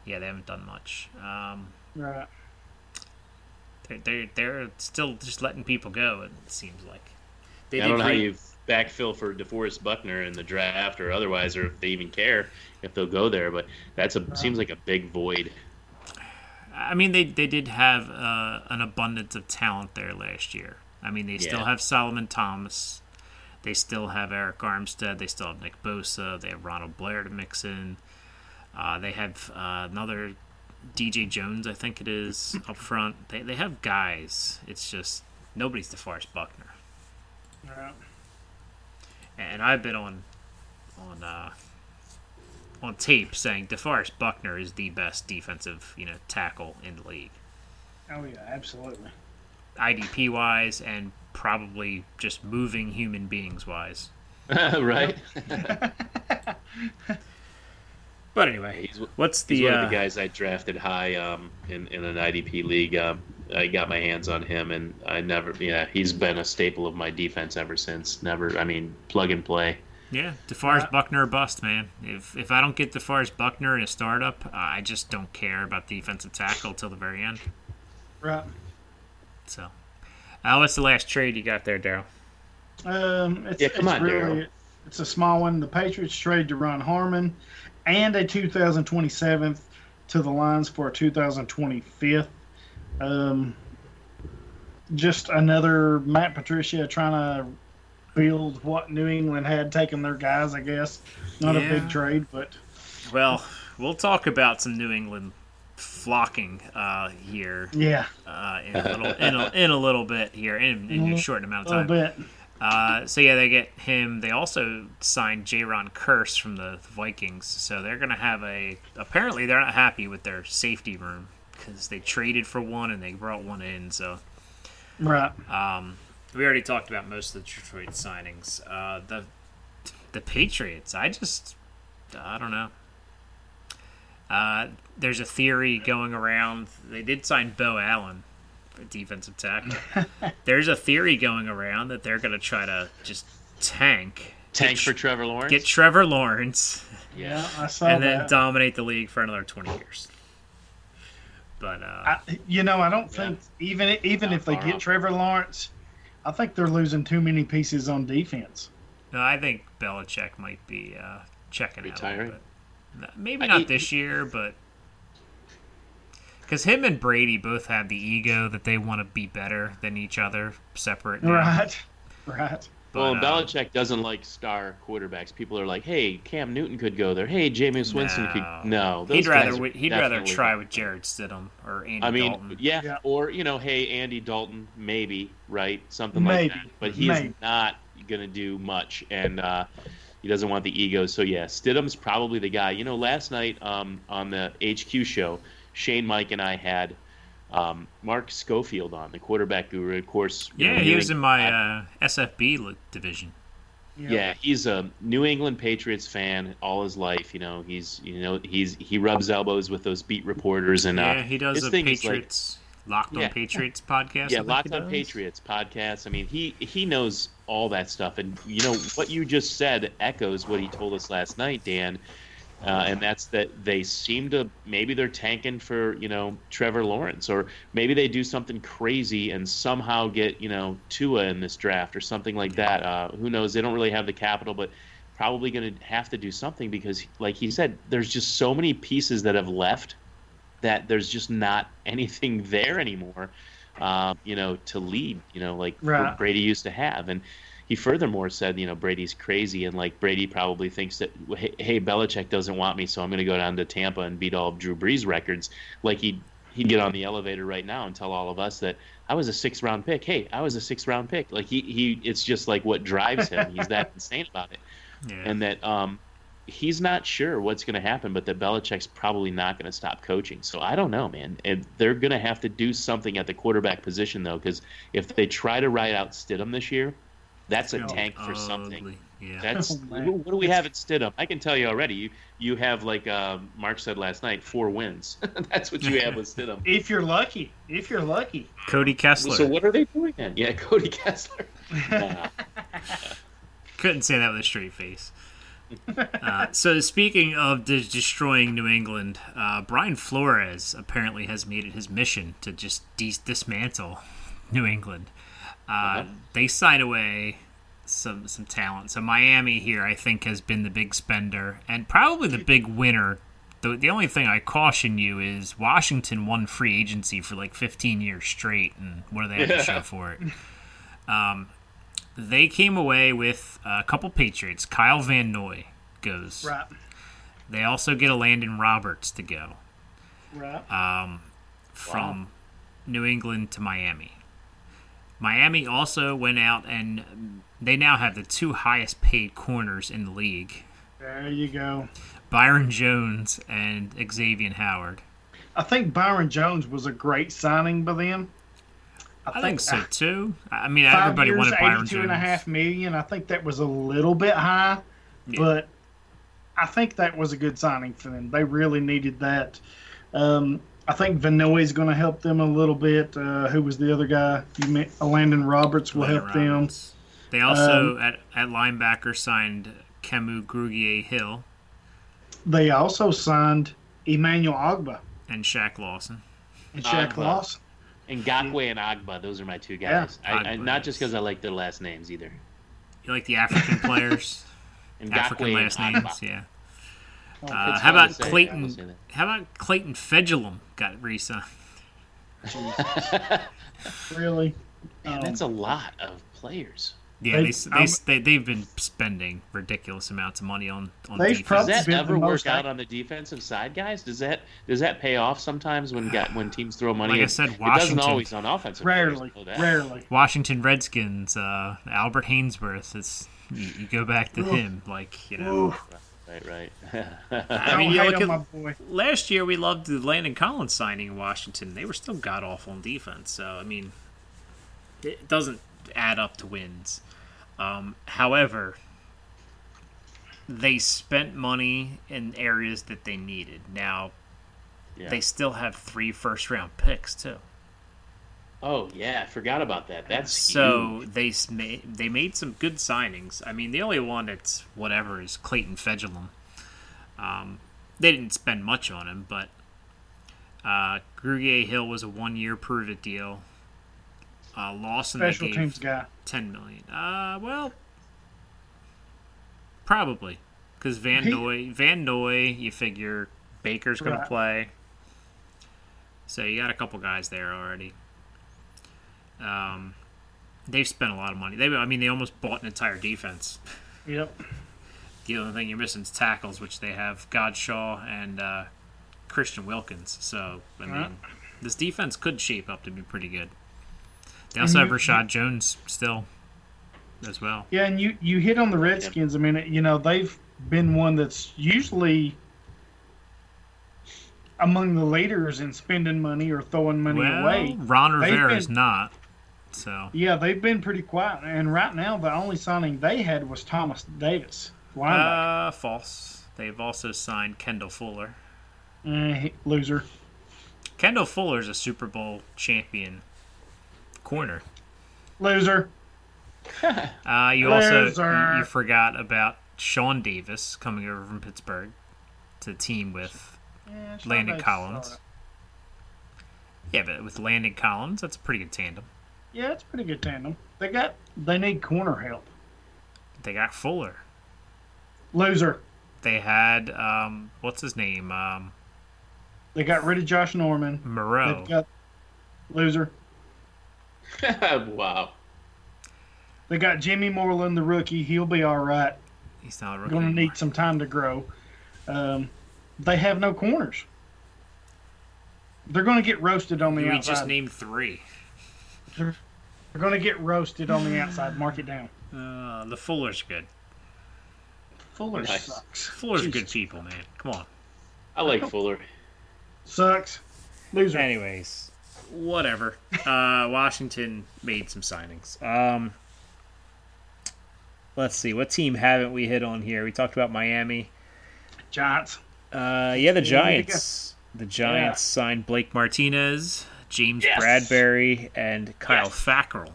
Yeah, they haven't done much. Um, Right. They're, they're, still just letting people go, it seems like. They I don't know how you backfill for DeForest Buckner in the draft or otherwise, or if they even care if they'll go there. But that's a seems like a big void. I mean, they they did have uh, an abundance of talent there last year. I mean, they still have Solomon Thomas. They still have Arik Armstead. They still have Nick Bosa. They have Ronald Blair to mix in. Uh, they have uh, another DJ Jones, I think it is, up front. They, they have guys. It's just nobody's DeForest Buckner. Right. And I've been on on uh, on tape saying DeForest Buckner is the best defensive you know tackle in the league. Oh yeah, absolutely. IDP wise and probably just moving human beings wise. right? But anyway, He's, what's he's the, one uh, of the guys I drafted high um, in in an IDP league. Um, I got my hands on him, and I never. Yeah, he's been a staple of my defense ever since. Never. I mean, plug and play. yeah, DeForest Buckner or bust, man. If if I don't get DeForest Buckner in a startup, uh, I just don't care about the defensive tackle till the very end. Right. So, uh, what's the last trade you got there, Daryl? Um, it's, Yeah, come it's on, really Daryl. it's a small one. The Patriots trade Duron Harmon and a 2027 to the Lions for a 2025. Um, just another Matt Patricia trying to build what New England had taken their guys. I guess not a big trade, but Well, we'll talk about some New England flocking uh, here Yeah, uh, in, a little, in, a, in a little bit here in, in a short amount of time. a little bit. Uh, so yeah, they get him. They also signed Jayron Kearse from the Vikings. So they're gonna have a. Apparently, they're not happy with their safety room because they traded for one and they brought one in. So Right. um, we already talked about most of the Detroit signings. Uh, the the Patriots. I just I don't know. Uh, there's a theory going around. They did sign Beau Allen, defensive tackle. there's a theory going around that they're going to try to just tank, Tank get, for Trevor Lawrence. get Trevor Lawrence, Yeah, I saw and then dominate the league for another 20 years. But uh, I, you know, I don't think even even Not if they get off. Trevor Lawrence, I think they're losing too many pieces on defense. no, I think Belichick might be uh, checking out Retiring? little bit. No, Maybe I- not he- this year, but because him and Brady both have the ego that they want to be better than each other, separate. now. Right. Right. well, But, uh, Belichick doesn't like star quarterbacks. People are like, "Hey, Cam Newton could go there. Hey, Jameis Winston could." No, those he'd rather guys are wi- he'd rather try with Jarrett Stidham or Andy I mean, Dalton. yeah, Yeah. or you know, hey, Andy Dalton, maybe, right, something Maybe. like that. But he's Maybe. not going to do much, and uh, he doesn't want the ego. So yeah, Stidham's probably the guy. You know, last night um, on the HQ show, Shane, Mike, and I had um, Mark Schofield on, the quarterback guru. Of course, yeah, know, he was in England- my uh, SFB division. yeah, he's a New England Patriots fan all his life. You know, he's you know he's he rubs elbows with those beat reporters and uh, yeah, he does his a thing is, like, Patriots Locked Yeah. on Patriots podcast. I yeah, think lots he on. Patriots podcast. I mean, he he knows all that stuff, and you know what you just said echoes what he told us last night, Dan. Uh, and that's that they seem to maybe they're tanking for you know Trevor Lawrence, or maybe they do something crazy and somehow get you know Tua in this draft or something like that. Uh, who knows? They don't really have the capital, but probably going to have to do something because, like he said, there's just so many pieces that have left that there's just not anything there anymore, uh, you know, to lead, you know, like Right. Brady used to have. And he furthermore said, you know, Brady's crazy, and like Brady probably thinks that, hey, hey Belichick doesn't want me, so I'm going to go down to Tampa and beat all of Drew Brees' records. Like he'd he'd get on the elevator right now and tell all of us that I was a six round pick. Hey, I was a six round pick. Like he he, it's just like what drives him. He's that insane about it Yeah. and that um, he's not sure what's going to happen, but that Belichick's probably not going to stop coaching. So I don't know, man. And they're going to have to do something at the quarterback position, though, because if they try to ride out Stidham this year, that's a tank for something. Yeah. That's man. who- what do we have at Stidham? I can tell you already. You you have like uh, Mark said last night, four wins. that's what you have with Stidham. If you're lucky, if you're lucky. Cody Kessler. So what are they doing then? Yeah, Cody Kessler. Nah. Couldn't say that with a straight face. uh, so speaking of de- destroying New England, uh, Brian Flores apparently has made it his mission to just dis- dismantle New England. Uh, They sign away some some talent. So Miami here, I think, has been the big spender and probably the big winner. The, the only thing I caution you is Washington won free agency for like 15 years straight, and what do they have to show for it? Um, they came away with a couple Patriots. Kyle Van Noy goes. Right. They also get a Landon Roberts to go Right. um, from New England to Miami. Miami also went out and they now have the two highest paid corners in the league There you go. Byron Jones and Xavier Howard. I think Byron Jones was a great signing by them. I think so too. I mean, Five everybody years, wanted Byron 82 Jones. and a half million. I think that was a little bit high, Yeah. but I think that was a good signing for them. They really needed that. Um, I think Vanoy is going to help them a little bit. Uh, who was the other guy? You meant Landon Roberts will Landon help them. They also Um, at at linebacker signed Kamu Grugier Hill They also signed Emmanuel Ogbah and Shaq Lawson. and Shaq Ogbah. Lawson. And Gakwe and Ogbah, those are my two Yeah. guys. I, I, not just because I like their last names either. You like the African players, And African Ngakoue last and names, Ogbah. yeah. Oh, Uh, how about say, Clayton? How about Clayton Fejedelem got re-signed? really? Man, Um, that's a lot of players. Yeah, They- they, they, I'm- they, they've been spending ridiculous amounts of money on, on defense. probably- Does that ever work out on the defensive side, guys? Does that does that pay off sometimes when got when teams throw money? Like I in? said, it Washington- doesn't always on offensive. Rarely, I know that. rarely. Washington Redskins, uh, Albert Haynesworth. It's you, you go back to Ooh. him, like you know. Ooh, Right, right. I mean, you hate look at- my boy. Last year we loved the Landon Collins signing in Washington. They were still god awful on defense. So I mean, it doesn't add up to wins. Um, however, they spent money in areas that they needed. Now yeah. they still have three first round picks too. Oh yeah, I forgot about that. That's So huge. they s- ma- they made some good signings. I mean, the only one that's whatever is Clayton Fejedelem. Um, they didn't spend much on him, but uh, Grugier Hill was a one year prove it deal. Uh, Lawson they Special gave teams guy. ten million. Uh, well, probably because Van He- Noy, Van Noy, you figure Baker's going Right. to play. So you got a couple guys there already. Um, they've spent a lot of money. They, I mean, they almost bought an entire defense. Yep. The only thing you're missing is tackles, which they have Godchaux and uh, Christian Wilkins. So I mean, Yeah. this defense could shape up to be pretty good. They also And have you- Reshad Jones still, as well. Yeah, and you you hit on the Redskins. I mean, you know they've been one that's usually among the leaders in spending money or throwing money well, away. Ron Rivera been- is not. So Yeah, they've been pretty quiet. And right now, the only signing they had was Thomas Davis, linebacker. uh, false. They've also signed Kendall Fuller. He- loser. Kendall Fuller is a Super Bowl champion corner. Loser. Uh, you also you, you forgot about Sean Davis coming over from Pittsburgh to team with Yeah, Landon Collins. yeah, but with Landon Collins, that's a pretty good tandem. Yeah, it's a pretty good tandem. They got they need corner help. They got Fuller. Loser. They had um, what's his name? Um, They got rid of Josh Norman. Moreau. They've got loser. wow. They got Jimmy Moreland, the rookie. He'll be all right. He's not a rookie. Going to anymore. need some time to grow. Um, they have no corners. They're going to get roasted on the We outside. just named three. They're going to get roasted on the outside. Mark it down. Uh, the Fullers good. Fuller Nice. sucks. Fuller's Jesus. good people, man. Come on. I like Fuller. Sucks. Loser. Anyways, whatever. Uh, Washington made some signings. Um, let's see. What team haven't we hit on here? We talked about Miami. Giants. Uh, yeah, the Giants. The Giants signed Blake Martinez, James Yes. Bradbury, and Kyle Yes. Fackrell.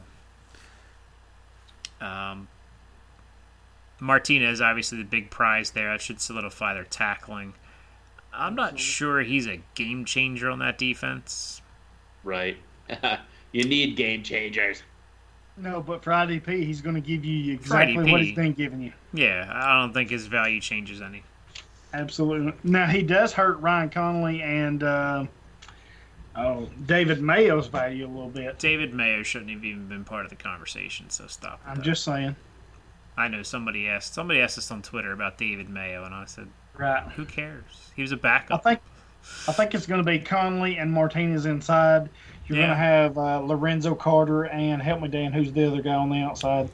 Um, Martinez, obviously the big prize there. That should solidify their tackling. I'm not sure he's a game changer on that defense. Right. you need game changers. No, but for IDP, he's going to give you exactly IDP. what he's been giving you. Yeah, I don't think his value changes any. Absolutely. Now he does hurt Ryan Connelly and uh, oh David Mayo's value a little bit. David Mayo shouldn't have even been part of the conversation, so stop. I'm that. just saying. I know somebody asked somebody asked us on Twitter about David Mayo, and I said, Right. "Who cares? He was a backup." I think I think it's going to be Conley and Martinez inside. You're Yeah. going to have uh, Lorenzo Carter and help me Dan, who's the other guy on the outside.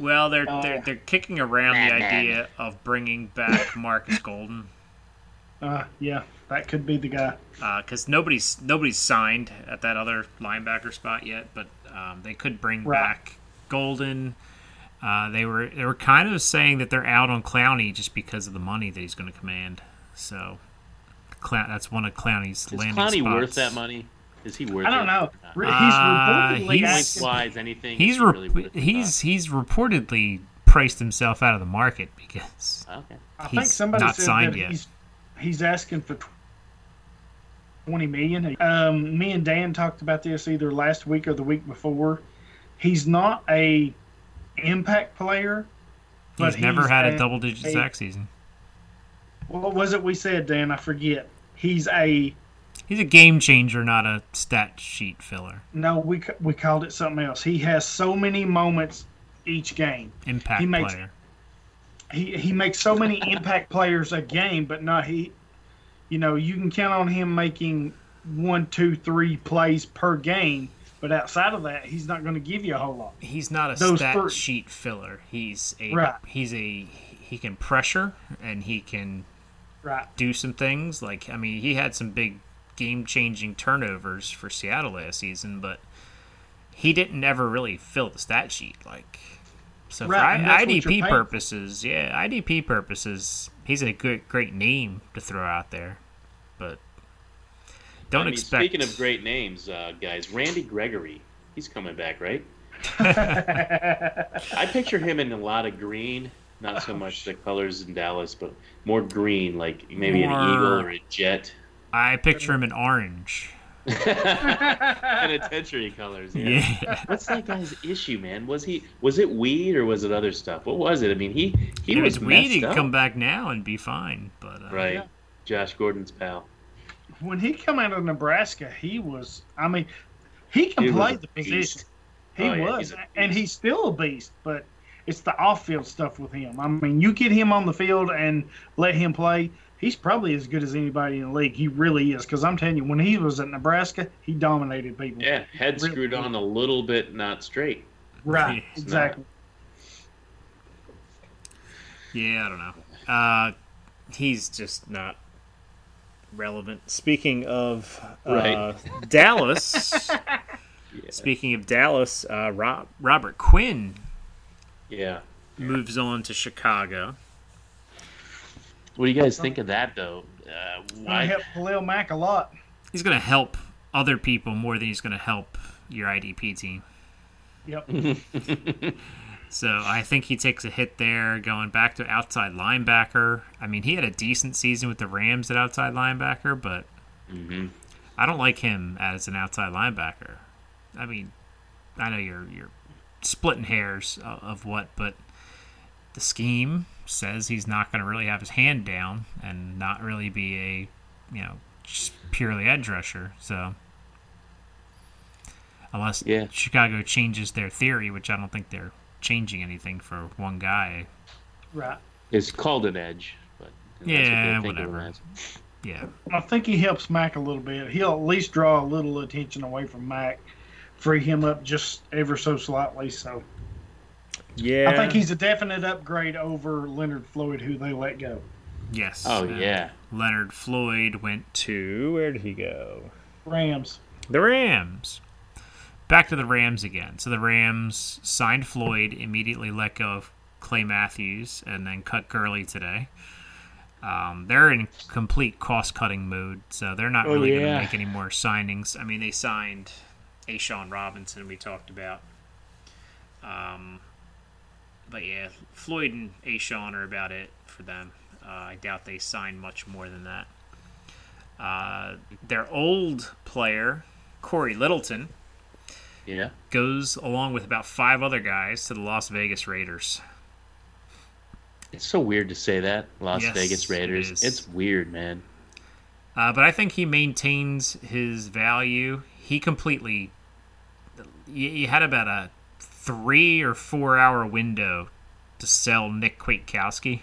Well, they're Uh, they're they're kicking around the idea of bringing back Marcus Golden Uh, yeah, that could be the guy. because nobody's nobody's signed at that other linebacker spot yet, but um, they could bring Right. back Golden. Uh, they were they were kind of saying that they're out on Clowney just because of the money that he's going to command. So, Clown, that's one of Clowney's Is landing Clowney spots. worth that money? Is he worth it? I don't know. or Re- not? He's Uh, reportedly he's, wise, anything? He's is he rep- really worth he's he's reportedly priced himself out of the market because not? okay. I think he's somebody not said signed that yet. he's he's asking for twenty million. Um, me and Dan talked about this either last week or the week before. He's not a impact player. he's but never had a a- double digit sack season. What was it we said, Dan? I forget. He's a He's a game changer, not a stat sheet filler. no. We we called it something else. He has so many moments each game. Impact He makes- player. He he makes so many impact players a game, but not he. You know, you can count on him making one, two, three plays per game. But outside of that, he's not going to give you a whole lot. He's not a Those stat three. sheet filler. He's a Right. he's a he can pressure and he can Right. do some things. Like I mean, he had some big game changing turnovers for Seattle last season, but he didn't ever really fill the stat sheet. Like so Right, for I- IDP purposes, yeah, IDP purposes, he's a good great name to throw out there, but don't I mean, expect. Speaking of great names, uh, guys, Randy Gregory, he's coming back, right? I picture him in a lot of green, not so much the colors in Dallas, but more green, like maybe an eagle or a jet. I picture him in orange. Penitentiary colors. Yeah. Yeah. What's that guy's issue, man? Was he was it weed or was it other stuff? What was it? I mean, he he If was it's weed, he messed could up. come back now and be fine. But uh, Right. Yeah. Josh Gordon's pal. when he come out of Nebraska, he was. I mean, he can He play a the beast. position. He Oh, yeah, was, he's and he's still a beast. But it's the off-field stuff with him. I mean, you get him on the field and let him play. He's probably as good as anybody in the league. He really is. Because I'm telling you, when he was at Nebraska, he dominated people. Yeah, head Really screwed on a little bit, not straight. Right. He's Exactly. Yeah, I don't know. Uh, he's just not relevant. Speaking of uh, Right. Dallas, Yeah. speaking of Dallas, uh, Rob, Robert Quinn Yeah. moves on to Chicago. What do you guys think of that, though? Uh, I help helped Khalil Mack a lot. He's going to help other people more than he's going to help your IDP team. Yep. So I think he takes a hit there, going back to outside linebacker. I mean, he had a decent season with the Rams at outside linebacker, but Mhm. I don't like him as an outside linebacker. I mean, I know you're you're splitting hairs of, of what, but the scheme says he's not going to really have his hand down and not really be a you know just purely edge rusher. So unless Yeah. Chicago changes their theory, which I don't think they're changing anything for one guy. Right. It's called an edge, but that's what Yeah, think of him whatever. Yeah, I think he helps Mack a little bit. He'll at least draw a little attention away from Mack, free him up just ever so slightly. So yeah. I think he's a definite upgrade over Leonard Floyd, who they let go. yes. Oh uh, yeah, Leonard Floyd went to where did he go? Rams. The Rams. Back to the Rams again. So the Rams signed Floyd, immediately let go of Clay Matthews, and then cut Gurley today. Um, they're in complete cost cutting mode, so they're not Oh, really going to make any more signings. I mean, they signed A'Shawn Robinson, we talked about. Um, but yeah, Floyd and A'Shawn are about it for them. Uh, I doubt they sign much more than that. Uh, their old player, Corey Littleton, yeah. goes along with about five other guys to the Las Vegas Raiders. It's so weird to say that Las Yes, Vegas Raiders. is. It's weird, man. Uh, but I think he maintains his value. He completely. You had about a three or four hour window to sell Nick Kwiatkowski.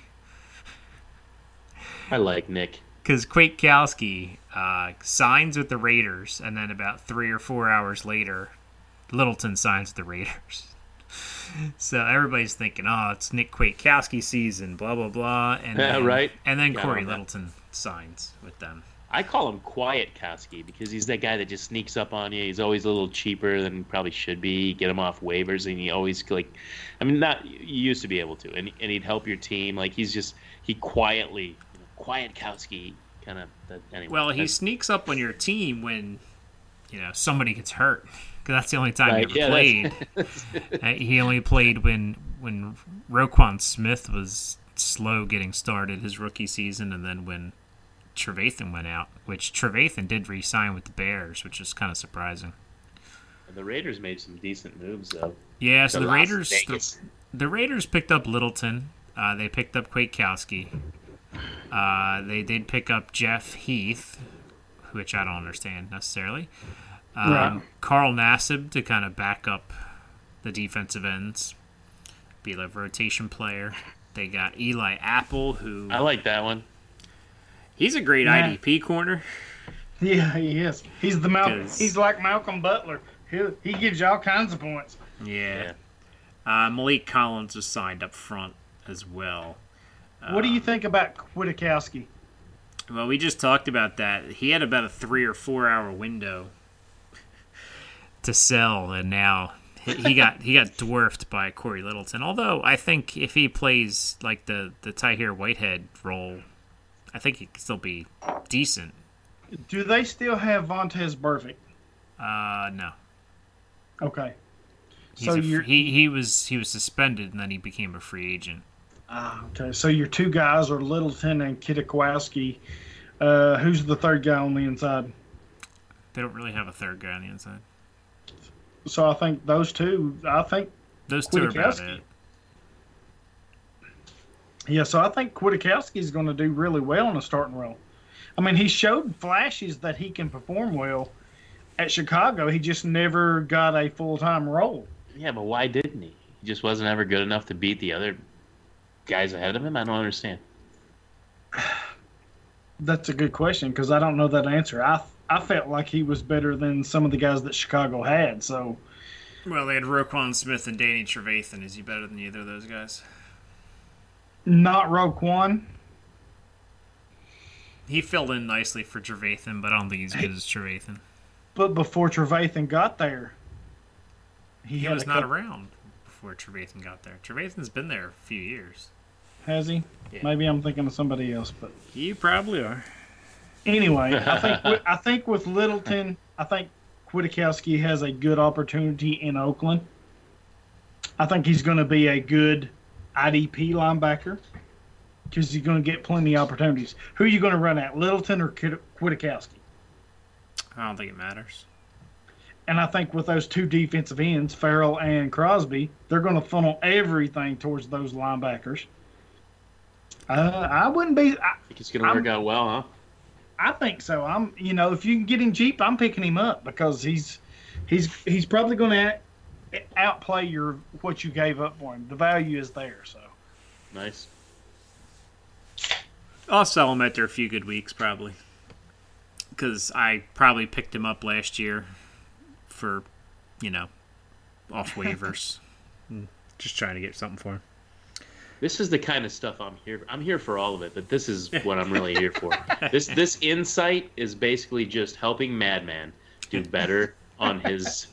I like Nick. Because Kwiatkowski uh, signs with the Raiders, and then about three or four hours later, Littleton signs with the Raiders. So everybody's thinking, oh, it's Nick Kwiatkowski season, blah blah blah, and Yeah, then, right. And then Corey. Littleton signs with them. I call him Quiet Kowski because he's that guy that just sneaks up on you. He's always a little cheaper than he probably should be. You get him off waivers, and he always like, I mean, not you used to be able to, and and he'd help your team. Like he's just he quietly, you know, Quiet Kowski, kind of. Anyway, Well, he sneaks up on your team when you know somebody gets hurt because that's the only time Right, he ever that's- played. He only played when when Roquan Smith was slow getting started his rookie season, and then when Trevathan went out, which Trevathan did re-sign with the Bears, which is kind of surprising. the Raiders made some decent moves though. Yeah, so To the Raiders the, the Raiders picked up Littleton. Uh, they picked up Kwiatkowski. Uh, they did pick up Jeff Heath, which I don't understand necessarily. Um, Right. Carl Nassib to kind of back up the defensive ends. be the rotation player. They got Eli Apple, who I like that one. He's a great Yeah. IDP corner. Yeah, he is. He's the Malcolm. 'Cause- He's like Malcolm Butler. He he gives you all kinds of points. Yeah. Uh, Maliek Collins is signed up front as well. what do Um, you think about Kwiatkowski? Well, we just talked about that. He had about a three or four hour window to sell, and now he he got he got dwarfed by Corey Littleton. Although I think if he plays like the the Tahir Whitehead role, I think he could still be decent. Do they still have Vontaze Burfict? Uh, no. Okay. He's So a, you're he he was he was suspended and then he became a free agent. ah, okay. So your two guys are Littleton and Kwiatkowski. Uh, who's the third guy on the inside? They don't really have a third guy on the inside. So I think those two. I think Those two are about it. Yeah. So I think Kwiatkowski is going to do really well in a starting role. I mean, he showed flashes that he can perform well at Chicago. He just never got a full time role. Yeah, but why didn't he? He just wasn't ever good enough to beat the other guys ahead of him. I don't understand. That's a good question because I don't know that answer. I I felt like he was better than some of the guys that Chicago had. So Well, they had Roquan Smith and Danny Trevathan. Is he better than either of those guys? Not Roquan. He filled in nicely for Trevathan, but I don't think he's good as Trevathan. But before Trevathan got there, he, He was not couple- around before Trevathan got there. Trevathan's been there a few years. Has he? Yeah. Maybe I'm thinking of somebody else. But You probably are. anyway, I think with, I think with Littleton, I think Kwiatkowski has a good opportunity in Oakland. I think he's going to be a good IDP linebacker because he's going to get plenty of opportunities. Who are you going to run at, Littleton or Kwit- Kwiatkowski? I don't think it matters. And I think with those two defensive ends, Ferrell and Crosby, they're going to funnel everything towards those linebackers. Uh, I wouldn't be. I, think it's going to I'm- work out well, huh? I think so. I'm. You know, if you can get him cheap, I'm picking him up because he's he's he's probably going to outplay your what you gave up for him. The value is there. So Nice. I'll sell him after a few good weeks, probably. Because I probably picked him up last year for, you know, off waivers. Just trying to get something for him. This is the kind of stuff I'm here. I'm here for all of it, but this is what I'm really here for. This this insight is basically just helping Madman do better on his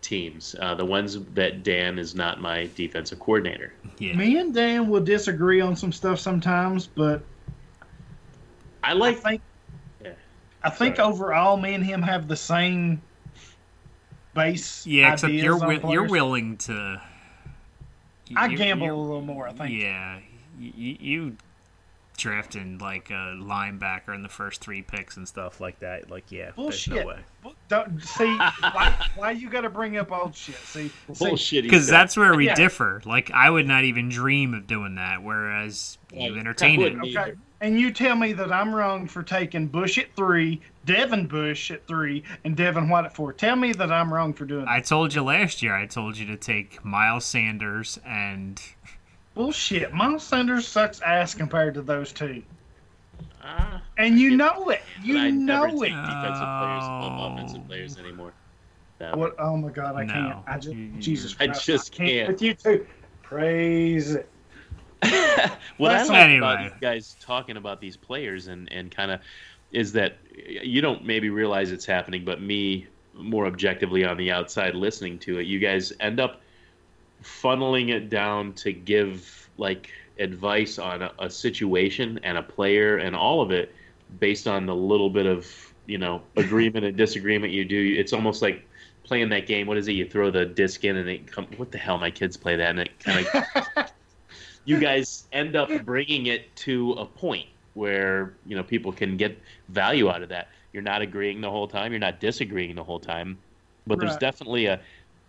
teams, uh, the ones that Dan is not my defensive coordinator. Yeah. me and Dan will disagree on some stuff sometimes, but I I like. think Yeah. I think Sorry. overall, me and him have the same base. Yeah, except you're wi- you're willing to. I gamble a little more. I think. Yeah, you, you drafting like a linebacker in the first three picks and stuff like that. Like, yeah, Bullshit. there's no way. Well, Don't see why, why you got to bring up old shit. See, see Bullshit. Because that's where we Yeah. differ. Like, I would not even dream of doing that, whereas you Right. entertain it. wouldn't. Okay. And you tell me that I'm wrong for taking Bush at three, Devin Bush at three, and Devin White at four. Tell me that I'm wrong for doing that. I told you last year. I told you to take Miles Sanders and Bullshit. Miles Sanders sucks ass compared to those two. Ah, And you know it. but You I know never it. defensive players above Oh. offensive players anymore. That- What? Oh my God, I No. can't. I just, You- Jesus I Christ. just can't. can't. With you two. Praise it. what I That's- like Anyway. about you guys talking about these players and, and kind of is that you don't maybe realize it's happening, but me more objectively on the outside listening to it, you guys end up funneling it down to give like advice on a, a situation and a player and all of it based on the little bit of you know agreement and disagreement you do. It's almost like playing that game. What is it? You throw the disc in and it come. What the hell? My kids play that and it kind of you guys end up bringing it to a point where you know people can get value out of that. You're not agreeing the whole time. You're not disagreeing the whole time, but there's definitely a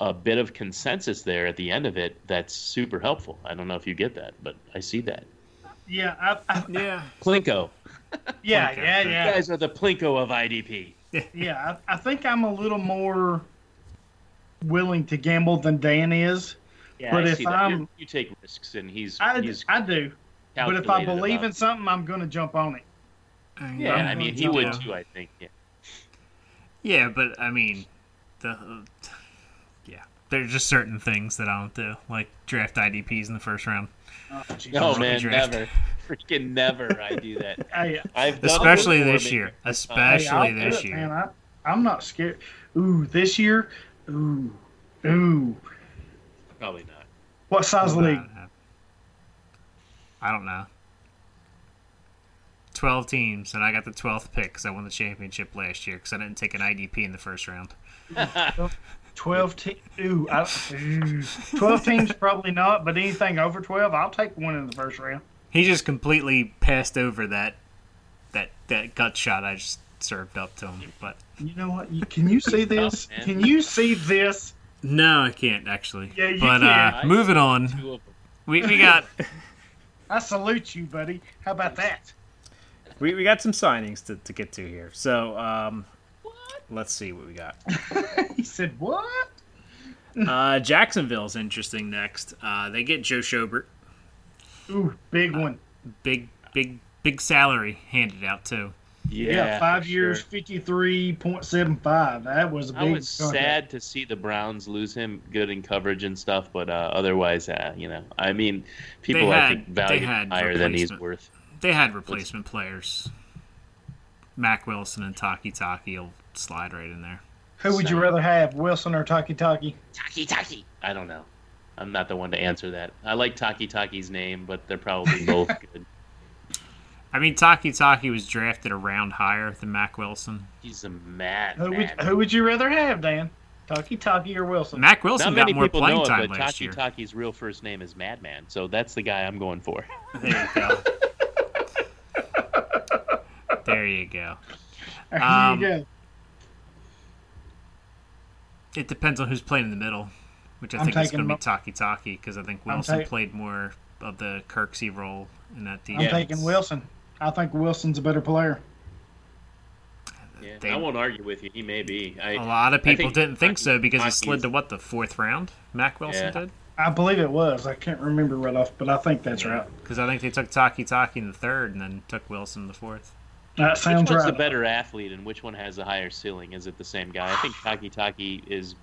a bit of consensus there at the end of it that's super helpful. I don't know if you get that, but I see that. Yeah, I, I, yeah, Plinko, yeah, Okay. yeah, You you yeah. guys are the Plinko of IDP. Yeah, I, I think I'm a little more willing to gamble than Dan is, Yeah, But I if see that. I'm- You're- you take risks, and he's I, he's I do. But if I believe about- in something, I'm going to jump on it. yeah, I'm I mean, he would jump too. I think. Yeah. Yeah, but I mean, the uh, yeah, there's just certain things that I don't do, like draft IDPs in the first round, Oh, jeez. No, man, draft. never, freaking never. I do that. Hey, I've done especially this year, especially do this it, year. Man, I, I'm not scared. Ooh, this year. Ooh, ooh. Probably not. What size league? I don't know. Twelve teams, and I got the twelfth pick because I won the championship last year because I didn't take an IDP in the first round. Twelve te- ooh, I, ooh, twelve teams probably not, but anything over twelve, I'll take one in the first round. He just completely passed over that that that gut shot I just served up to him. But You know what? Can you see this? man. Can you see this? no, I can't actually. Yeah, you but can. uh, moving on, Two of them. we we got I salute you, buddy. How about that? we, we got some signings to, to get to here. So um, let's see what we got. he said, "What?" Uh, Jacksonville's interesting next. Uh, they get Joe Schobert. Ooh, big one. Big big big salary handed out too. Yeah, Yeah, five years, sure. fifty-three point seven five. That was a I big. I was contract. sad to see the Browns lose him, good in coverage and stuff, but uh, otherwise, uh, you know, I mean, people I had- think value they had higher than he's worth. They had replacement players. Mack Wilson and Taki Taki will slide right in there. Who would you rather have, Wilson or Taki Taki? Taki Taki. I don't know. I'm not the one to answer that. I like Taki Taki's name, but they're probably both good. I mean, Taki Taki was drafted a round higher than Mack Wilson. He's a mad Who would man. Who would you rather have, Dan? Taki Taki or Wilson? Mack Wilson Not got more playing know it, time but last Taki year. Taki's real first name is Madman, so that's the guy I'm going for. There you go. there you go. There Um, you go. It depends on who's playing in the middle, which I I'm think is going to be Mo- Taki Taki because I think Wilson ta- played more of the Kirksey role in that defense. I'm taking Wilson. I think Wilson's a better player. Yeah, They- I won't argue with you. He may be. I, A lot of people think didn't think Taki- so because he slid to what the fourth round. Mack Wilson Yeah. did I believe it was. I can't remember right off, but I think that's right. because I think they took Taki Taki in the third and then took Wilson in the fourth. That which sounds one's right. the better athlete, and which one has the higher ceiling? Is it the same guy? I think Taki Taki is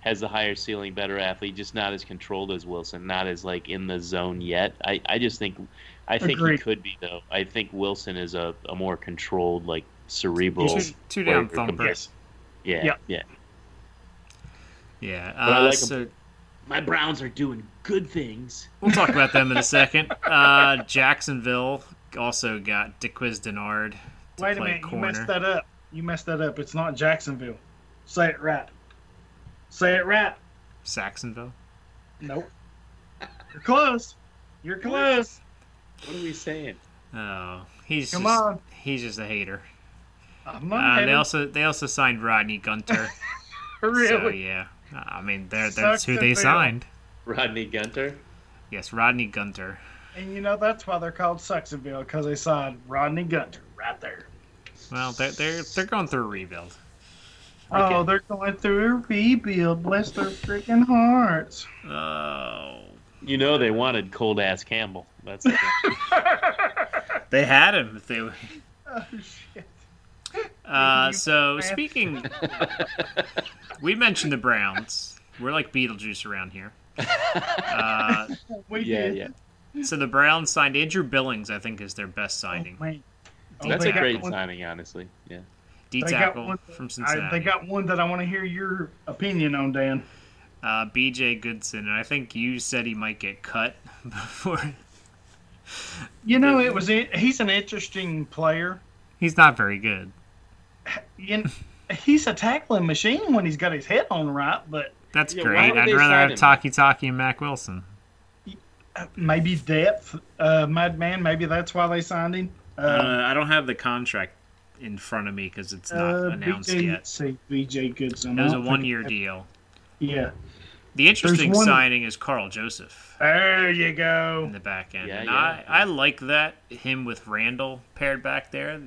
has the higher ceiling, better athlete, just not as controlled as Wilson, not as like in the zone yet. I, I just think I think he could be though. I think Wilson is a, a more controlled, like cerebral. Two, two down player thumper. compared- Yeah, Yeah. yeah. Yeah. I Uh, like 'em. so My Browns are doing good things. we'll talk about them in a second. Uh, Jacksonville also got Darqueze Dennard to Wait a play minute. You messed that up. You messed that up. It's not Jacksonville. Say it right. Say it right. Saxonville. Nope. You're close. You're close. What are we saying? Oh, he's Come just, on. He's just a hater. I'm not Uh, they also they also signed Rodney Gunter. really. So yeah, I mean they're, that's who they Saxonville. signed. Rodney Gunter. Yes, Rodney Gunter. And you know that's why they're called Sucksonville because they signed Rodney Gunter right there. Well, they're they're they're going through a rebuild. Oh, they're going through a rebuild. Bless their freaking hearts. Oh, You know they wanted Calais Campbell. That's the thing. they had him. If they. Oh shit. Uh, so speaking, we mentioned the Browns. We're like Beetlejuice around here. Uh, We yeah, did. yeah. so the Browns signed Andrew Billings. I think is their best Oh, signing. man. Oh, That's a great one- signing, honestly. Yeah. D they got tackle one- from I, Cincinnati. they got one that I want to hear your opinion on, Dan. uh, B.J. Goodson, and I think you said he might get cut before. You know, it was in- he's an interesting player. He's not very good. You kn- he's a tackling machine when he's got his head on right, but That's Yeah, great. I'd rather have him? Taki Taki and Mack Wilson. maybe depth. Uh, Madman, maybe that's why they signed him. Uh, Uh, I don't have the contract in front of me because it's not uh, announced BJ, yet. let's see, BJ Goodson. It was I a one-year deal. Yeah. The interesting one- signing is Karl Joseph There you go. in the back end, Yeah, and yeah, I, yeah. I like that him with Randall paired back there.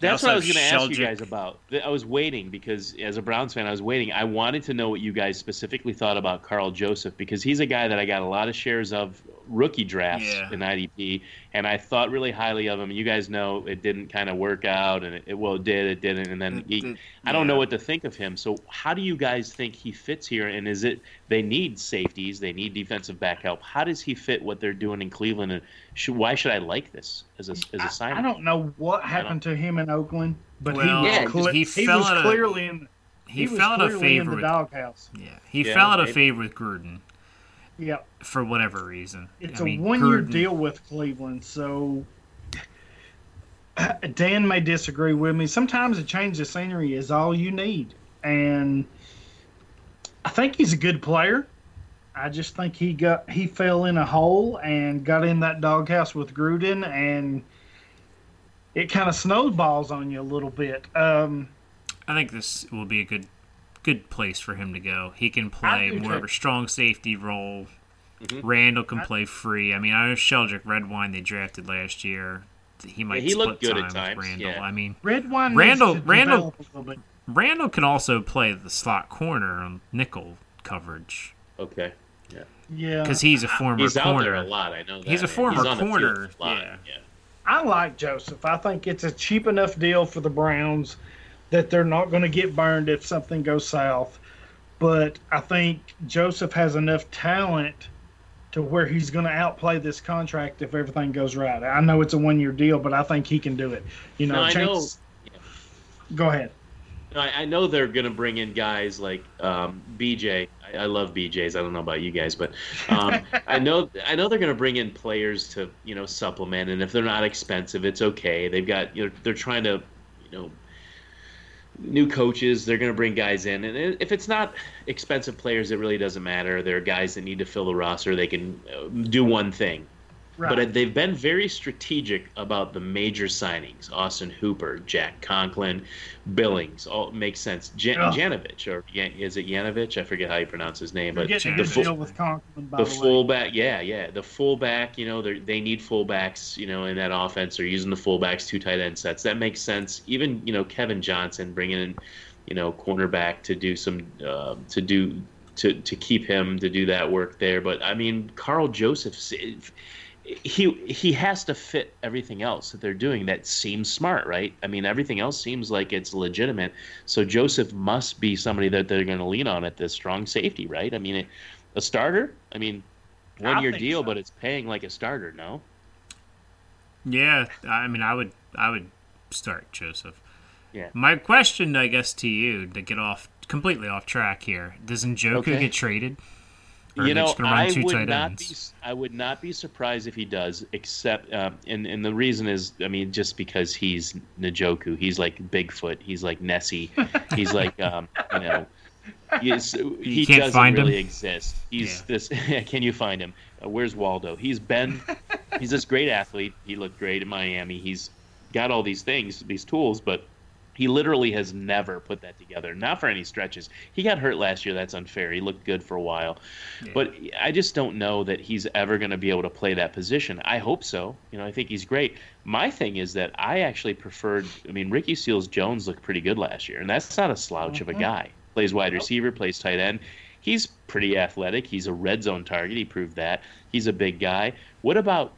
That's what I was going to ask you guys about. I was waiting because, as a Browns fan, I was waiting. I wanted to know what you guys specifically thought about Karl Joseph because he's a guy that I got a lot of shares of rookie drafts Yeah. in IDP, and I thought really highly of him. You guys know it didn't kind of work out, and it, it well, it did, it didn't, and then It- he, it- I don't know what to think of him. So, how do you guys think he fits here? And is it they need safeties, they need defensive back help? How does he fit what they're doing in Cleveland? And should, why should I like this as a as a I, signing? I don't know what happened to him in Oakland, but Well, he Yeah, was, cle- he he, fell was out of- clearly in. He, was fell out of clearly in favor the with doghouse. yeah. He Yeah, fell out of favor with Gruden Yeah, for whatever reason. it's I a mean, one-year Gruden- deal with Cleveland, so Dan may disagree with me. Sometimes a change of scenery is all you need, and I think he's a good player. I just think he got he fell in a hole and got in that doghouse with Gruden, and it kind of snowballs on you a little bit. Um, I think this will be a good good place for him to go. He can play more of a strong safety role. Mhm. Randall can play free. I mean, I know Sheldrick Redwine they drafted last year. He might he split looked good time at with times, Randall. yeah. I mean, Redwine. Randall- Randall- develop a little bit. Randall can also play the slot corner on nickel coverage Okay. Yeah, Yeah. because he's a former He's out corner. there a lot. I know that. He's a man. former on corner, a lot, yeah. I like Joseph. I think it's a cheap enough deal for the Browns that they're not going to get burned if something goes south. But I think Joseph has enough talent to where he's going to outplay this contract if everything goes right. I know it's a one-year deal, but I think he can do it. You know, No, I know. chances- Go ahead. I, I know they're going to bring in guys like um, BJ. I, I love BJ's. I don't know about you guys, but um, I know I know they're going to bring in players to you know supplement, and if they're not expensive, it's okay. They've got you know they're trying to you know new coaches. They're going to bring guys in, and if it's not expensive players, it really doesn't matter. They're guys that need to fill the roster. They can uh, do one thing. Right. But they've been very strategic about the major signings: Austin Hooper, Jack Conklin, Billings. All makes sense. Jan- Ugh. Janovich, or Yan- is it Yanovich? I forget how you pronounce his name. But the, full, deal with Conklin, by the the, fullback, yeah, yeah, the fullback. You know, they they need fullbacks. You know, in that offense, they're using the fullbacks, two tight end sets. That makes sense. Even you know Kevin Johnson bringing in, you know, cornerback to do some uh, to do. To, to keep him to do that work there, but I mean Karl Joseph, he he has to fit everything else that they're doing that seems smart right i mean everything else seems like it's legitimate so joseph must be somebody that they're going to lean on at this strong safety right i mean a starter i mean one year deal so. but it's paying like a starter no Yeah, I mean, I would I would start Joseph. Yeah. My question, I guess, to you to get off completely off track here: Does Njoku Okay. get traded? You know, I would not ends? be. I would not be surprised if he does. Except, um, and and the reason is, I mean, just because he's Njoku, he's like Bigfoot, he's like Nessie, he's like, um, you know, he's, he can't doesn't find him? really exist. He's Yeah. this. Can you find him? Uh, where's Waldo? He's been. he's this great athlete. He looked great in Miami. He's got all these things, these tools, but he literally has never put that together. Not for any stretches. He got hurt last year. That's unfair. He looked good for a while. But I just don't know that he's ever going to be able to play that position. I hope so. You know, I think he's great. My thing is that I actually preferred. I mean, Ricky Seals Jones looked pretty good last year, and that's not a slouch of a uh-huh. guy. Plays wide receiver, plays tight end. He's pretty athletic. He's a red zone target. He proved that. He's a big guy. What about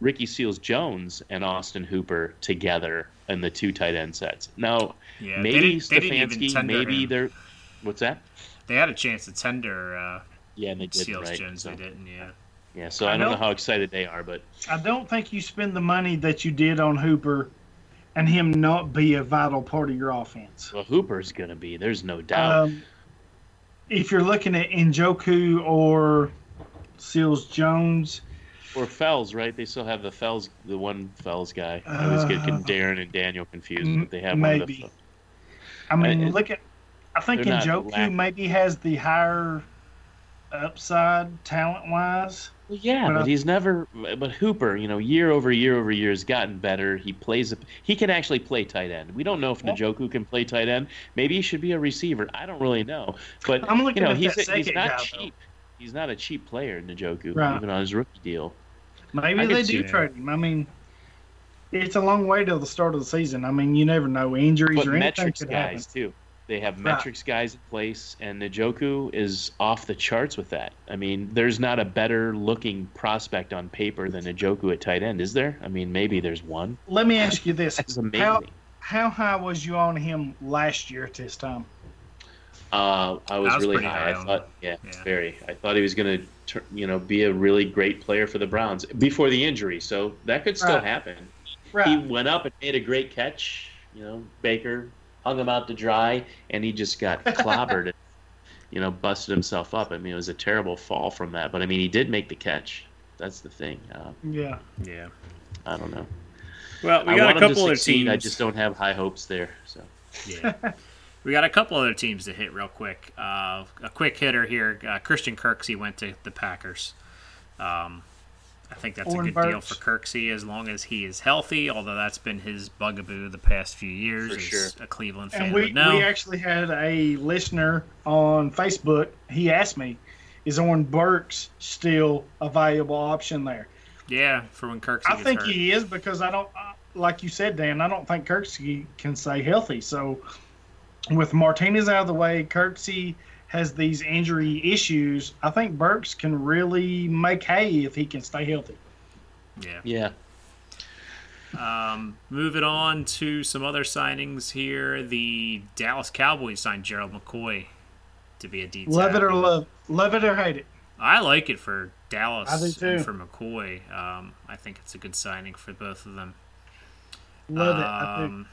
Ricky Seals Jones and Austin Hooper together in the two tight end sets? Now, Yeah, maybe didn't- they Stefanski, tender maybe him. they're. What's that? They had a chance to tender uh, Yeah, and they did Seals right. Jones. So- They didn't. Yeah. Yeah, so I I don't know know- how excited they are, but I don't think you spend the money that you did on Hooper and him not be a vital part of your offense. well, Hooper's gonna be. There's no doubt. Um, if you're looking at Njoku or Seals Jones, or Fells, right? They still have the Fells, the one Fells guy. I always get Uh, Darren and Daniel confused, but they have one of maybe. the. I mean, Uh, look at. I think Njoku maybe has the higher upside talent wise. Well, yeah, But but I- he's never. But Hooper, you know, year over year over year has gotten better. He plays. A, he can actually play tight end. We don't know if Yeah. Njoku can play tight end. Maybe he should be a receiver. I don't really know. But I'm looking you know, at he's that he's not guy, though. He's not a cheap player, Njoku, Right. even on his rookie deal. Maybe I they do trade him. I mean, it's a long way till the start of the season. I mean, you never know injuries But or anything metrics could happen. guys too. They have Right. metrics guys in place, and Njoku is off the charts with that. I mean, there's not a better looking prospect on paper than Njoku at tight end, is there? I mean, maybe there's one. Let me ask you this. How how high was you on him last year at this time? Uh, I was, was really high. high I thought, yeah, Yeah. very. I thought he was going to, you know, be a really great player for the Browns before the injury. So that could still Right. happen. He went up and made a great catch. You know, Baker hung him out to dry, and he just got clobbered. and, you know, busted himself up. I mean, it was a terrible fall from that. But I mean, he did make the catch. That's the thing. Uh, Yeah. Yeah. I don't know. Well, we I got want a couple to other succeed. teams. I just don't have high hopes there. So Yeah. we got a couple other teams to hit real quick. Uh, a quick hitter here. Uh, Christian Kirksey went to the Packers. Um, I think that's Oren a good deal for Kirksey as long as he is healthy. Although that's been his bugaboo the past few years. For sure. A Cleveland fan And we, would know. we actually had a listener on Facebook. He asked me, "Is Oren Burks still a valuable option there?" yeah, for when Kirksey I gets think hurt. he is because I don't, uh, like you said, Dan. I don't think Kirksey can stay healthy. So, with Martinez out of the way, Kirksey has these injury issues. I think Burks can really make hay if he can stay healthy. yeah. yeah, Um, moving on to some other signings here. The Dallas Cowboys signed Gerald McCoy to be a D. Love it or love, love it or hate it. I like it for Dallas I do and for McCoy. Um, I think it's a good signing for both of them. Love it.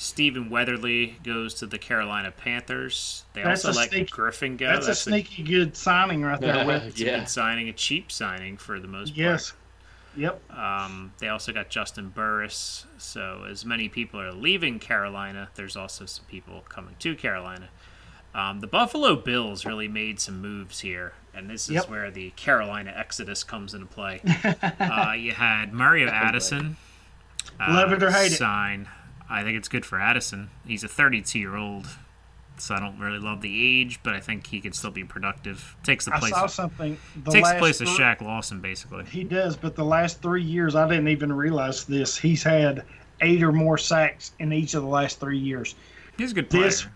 I do. Stephen Weatherly goes to the Carolina Panthers. They That's also a let sneak- Griffin go. That's, a sneaky good signing right there. With it's a Yeah. good signing, a cheap signing for the most part. yes, yep. Um, they also got Juston Burris. So, as many people are leaving Carolina, there's also some people coming to Carolina. Um, the Buffalo Bills really made some moves here, and this is Yep. where the Carolina exodus comes into play. uh, you had Mario Addison. Uh, Love it or hate it. I think it's good for Addison. He's a 32 year old, so I don't really love the age, but I think he can still be productive. Takes the place. I saw something. The Takes the place of three- Shaq Lawson, basically. He does, but the last three years, I didn't even realize this. He's had eight or more sacks in each of the last three years. He's a good player. This-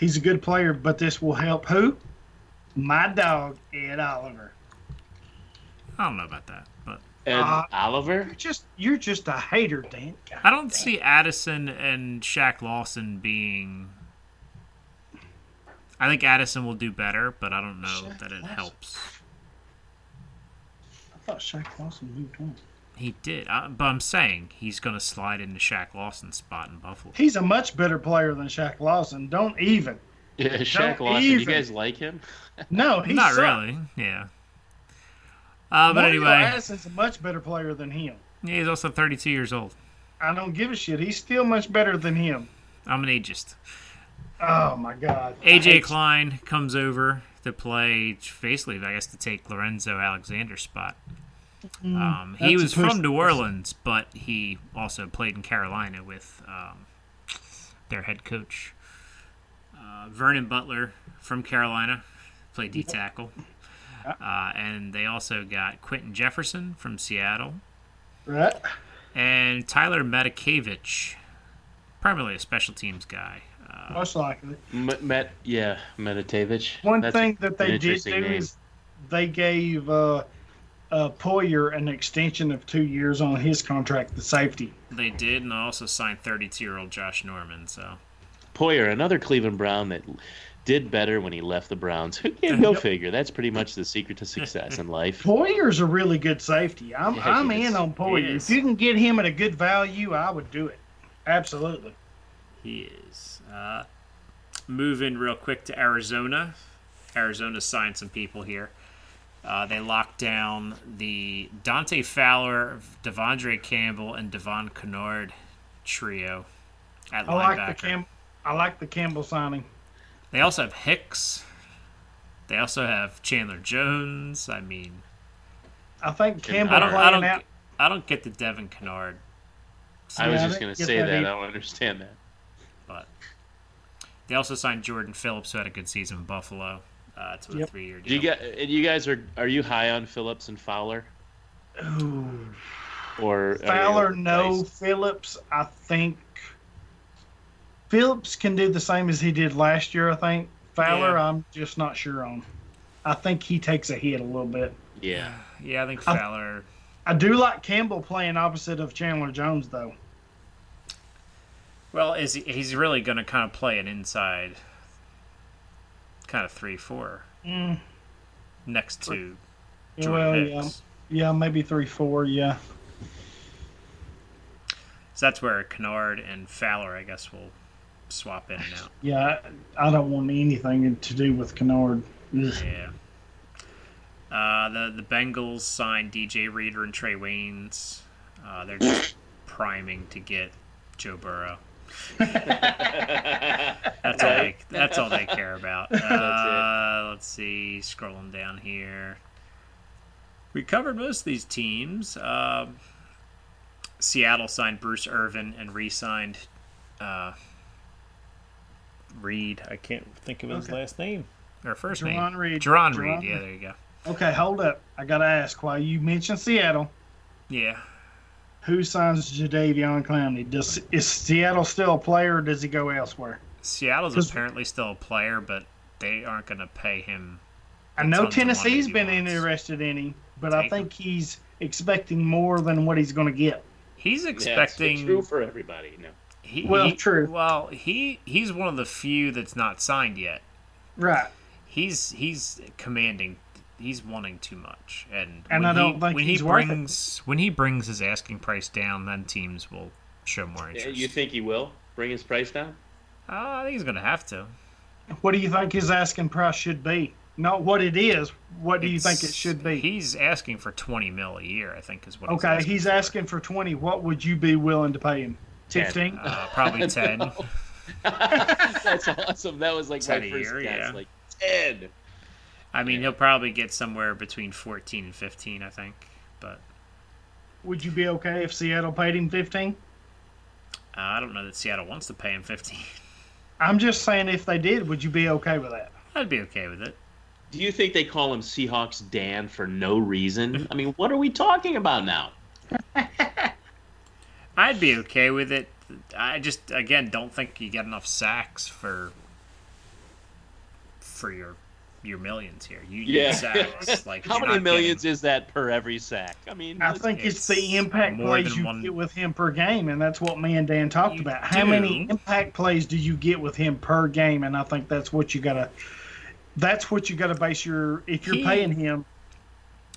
He's a good player, but this will help who? My dog, Ed Oliver. I don't know about that, but and Uh, Oliver. You're just you're just a hater, Dan. God I don't damn. see Addison and Shaq Lawson being. I think Addison will do better, but I don't know Shaq that it Lawson? helps. I thought Shaq Lawson moved on. He did, I, but I'm saying he's going to slide into Shaq Lawson's spot in Buffalo. He's a much better player than Shaq Lawson. Don't even. Yeah, Shaq Lawson. even. You guys like him? No, he's Not really, yeah. Uh, but Mario anyway, Addison's a much better player than him. Yeah, he's also 32 years old. I don't give a shit. He's still much better than him. I'm an ageist. Oh my god. AJ hate- Klein comes over to play basically, I guess, to take Lorenzo Alexander's spot. Um, he Mm, was from. New Orleans, but he also played in Carolina with um, their head coach uh, Vernon Butler from Carolina, played D tackle, uh, and they also got Quinton Jefferson from Seattle Right. and Tyler Matakevich, primarily a special teams guy. Uh, Most likely. M- Met, yeah, Meditavich. One That's thing that they did do name. is they gave uh, uh, Poyer an extension of two years on his contract, the safety. they did, and also signed 32-year-old Josh Norman. So. Poyer, another Cleveland Brown that did better when he left the Browns. Yeah, go Yep. figure. That's pretty much the secret to success in life. Poyer's a really good safety. I'm Yeah, I'm in on Poyer. If you can get him at a good value, I would do it. Absolutely. He is. Uh, moving real quick to Arizona. Arizona signed some people here. Uh, they locked down the Dante Fowler, De'Vondre Campbell, and Devon Kennard trio at I like linebacker. the Cam. I like the Campbell signing. They also have Hicks. They also have Chandler Jones. I mean, I think Campbell I don't, I don't, out. I don't get the Devon Kennard, I was just going to say that that. I don't understand that. but they also signed Jordan Phillips, who had a good season in Buffalo, uh, to a Yep. three-year deal. Do you, guys, you guys are are you high on Phillips and Fowler? Ooh. Or Fowler, no. Phillips, I think. Phillips can do the same as he did last year, I think. Fowler, Yeah. I'm just not sure on. I think he takes a hit a little bit. Yeah. Yeah, I think Fowler. I do like Campbell playing opposite of Chandler Jones, though. Well, is he, he's really going to kind of play an inside, kind of three four Mm, next to Jordan well, yeah, yeah, maybe three, four, yeah. So that's where Kennard and Fowler, I guess, will swap in and out. Yeah, I I don't want anything to do with Kennard. Ugh. Yeah. Uh, the the Bengals signed DJ Reader and Trae Waynes. Uh, they're just priming to get Joe Burrow. That's all. They, that's all they care about. Uh, let's see. Scrolling down here, we covered most of these teams. Um, Seattle signed Bruce Irvin and re-signed uh, Reed. I can't think of his Okay. last name or first Jarran name. Reed. Jarran Jarran Reed. Yeah, there you go. Okay, hold up. I gotta ask. Why you mentioned Seattle, Yeah. who signs Jadeveon Clowney? Does is Seattle still a player, or does he go elsewhere? Seattle's apparently still a player, but they aren't going to pay him. I know tons of money Tennessee's he been wants. interested in him, but I Take him. think he's expecting more than what he's going to get. He's Yeah, it's expecting. true for everybody. No. He, Well, he- true. Well, he he's one of the few that's not signed yet. Right. He's he's commanding. He's wanting too much, and And when I don't he, think when he's he worth it. brings when he brings his asking price down, then teams will show more interest. You think he will bring his price down? Uh, I think he's going to have to. What do you think his asking price should be? Not what it is. What do you think it should be? He's asking for twenty mil a year. I think is what. okay, he's he's for. asking for twenty. What would you be willing to pay him? Ten. Fifteen. Uh, probably ten. That's awesome. That was like my 10 a first year, guess. yeah. Like ten. I mean, he'll probably get somewhere between 14 and 15, I think. But Would you be okay if Seattle paid him fifteen? uh, I don't know that Seattle wants to pay him 15. I'm just saying, if they did, would you be okay with that? I'd be okay with it. Do you think they call him Seahawks Dan for no reason? I mean, what are we talking about now? I'd be okay with it. I just, again, don't think you get enough sacks for for your your millions here. You need Yeah. sacks. Like How many millions getting- is that per every sack? I mean, I it's- think it's, it's the impact plays you one- get with him per game, and that's what me and Dan talked You about. How many impact plays do you get with him per game? And I think that's what you gotta. That's what you gotta base your. If you're He- paying him,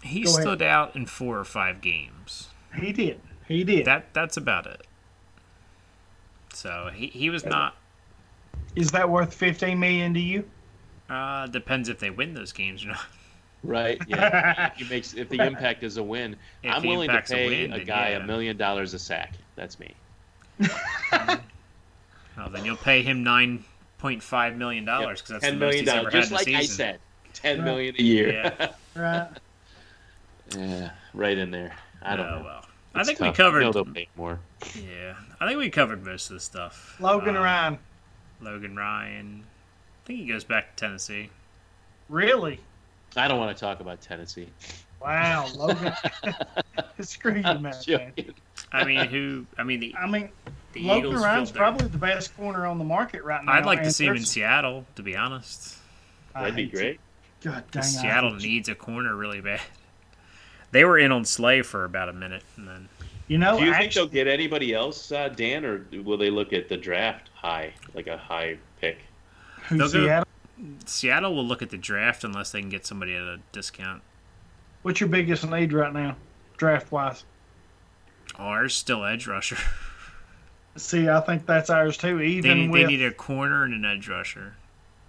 He Go ahead. stood out in four or five games. he did. He did. That that's about it. So he, he was not. Is that worth fifteen million to you? Uh, depends if they win those games or not. right. Yeah. He makes if the impact is a win. If I'm willing to impact's a pay win, a then guy yeah. a million dollars a sack. That's me. Oh, then you'll pay him nine point five million dollars because that's ten the most million he's ever dollars, had just in a like I season. said. Ten Right. million a year. Yeah. Right. Yeah, right in there. I don't oh know. well. I It's think we covered. You know they'll pay more. yeah, I think we covered most of the stuff. Logan Uh, Ryan. Logan Ryan. I think he goes back to Tennessee. Really? I don't want to talk about Tennessee. Wow, Logan. Screw you, man. Joking. I mean, who? I mean, the, I mean, the Logan Eagles. Ryan's probably the best corner on the market right now. I'd like to see him in Seattle. To be honest, That'd be great. God dang, I Seattle needs a corner really bad. They were in on Slay for about a minute, and then You know, Do you think they'll get anybody else, uh, Dan, or will they look at the draft high, like a high pick? who go- Seattle? Seattle will look at the draft unless they can get somebody at a discount. What's your biggest need right now, draft wise? Ours still edge rusher. See, I think that's ours too. They Even need, with they need a corner and an edge rusher,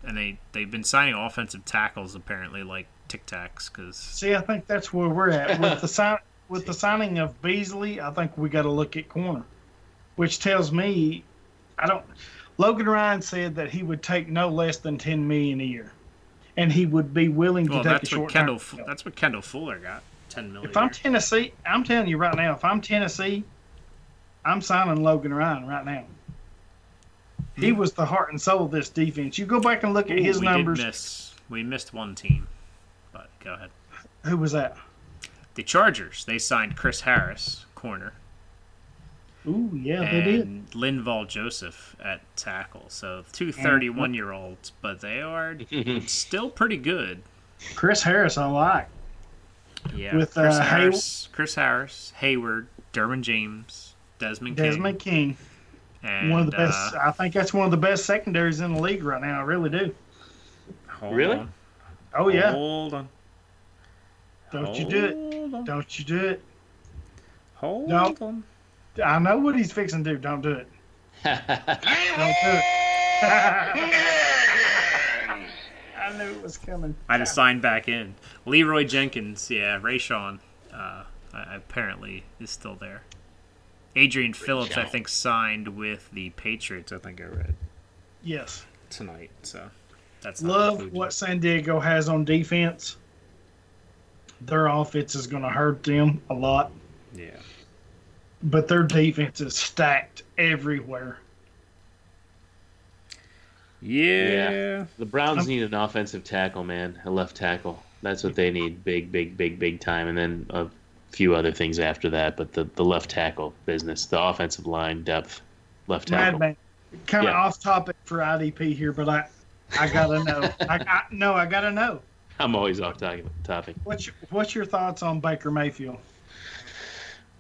and they they've been signing offensive tackles apparently like Tic Tacs because see, I think that's where we're at with the sign with the signing of Beasley. I think we got to look at corner, which tells me, I don't. Logan Ryan said that he would take no less than ten million a year, and he would be willing to well take a that's short what Kendall term. That's what Kendall Fuller got ten million. If I'm Tennessee, I'm telling you right now, if I'm Tennessee, I'm signing Logan Ryan right now. He Hmm. was the heart and soul of this defense. You go back and look at his we numbers. Did miss we missed one team, but go ahead. Who was that? The Chargers they signed Chris Harris, corner. Ooh, yeah, they did. and Linval Joseph at tackle. So two 31 year olds, but they are still pretty good. Chris Harris, I like. Yeah, With, Chris, uh, Harris, Chris Harris, Hayward, Derwin James, Desmond, Desmond King, King, and, one of the best. uh, I think that's one of the best secondaries in the league right now. I really do. hold Really? on, Oh yeah, hold on, don't you do it? On. Don't you do it? Hold No. on. I know what he's fixing to do. Don't do it. Don't do it. I knew it was coming. I just signed back in. Leroy Jenkins, yeah, Rayshawn, uh, apparently is still there. Adrian Phillips, I think, signed with the Patriots. I think I read Yes. tonight. So that's not Love what San Diego has on defense. Their offense is going to hurt them a lot, Yeah, but their defense is stacked everywhere. yeah. yeah. The Browns Um, need an offensive tackle, man, a left tackle. That's what they need, big, big, big, big time, and then a few other things after that. But the, the left tackle business, the offensive line depth, left tackle. Madman, kind of Yeah. off topic for IDP here, but I, I gotta know. I, I no, I gotta know. I'm always off topic. What's your, what's your thoughts on Baker Mayfield?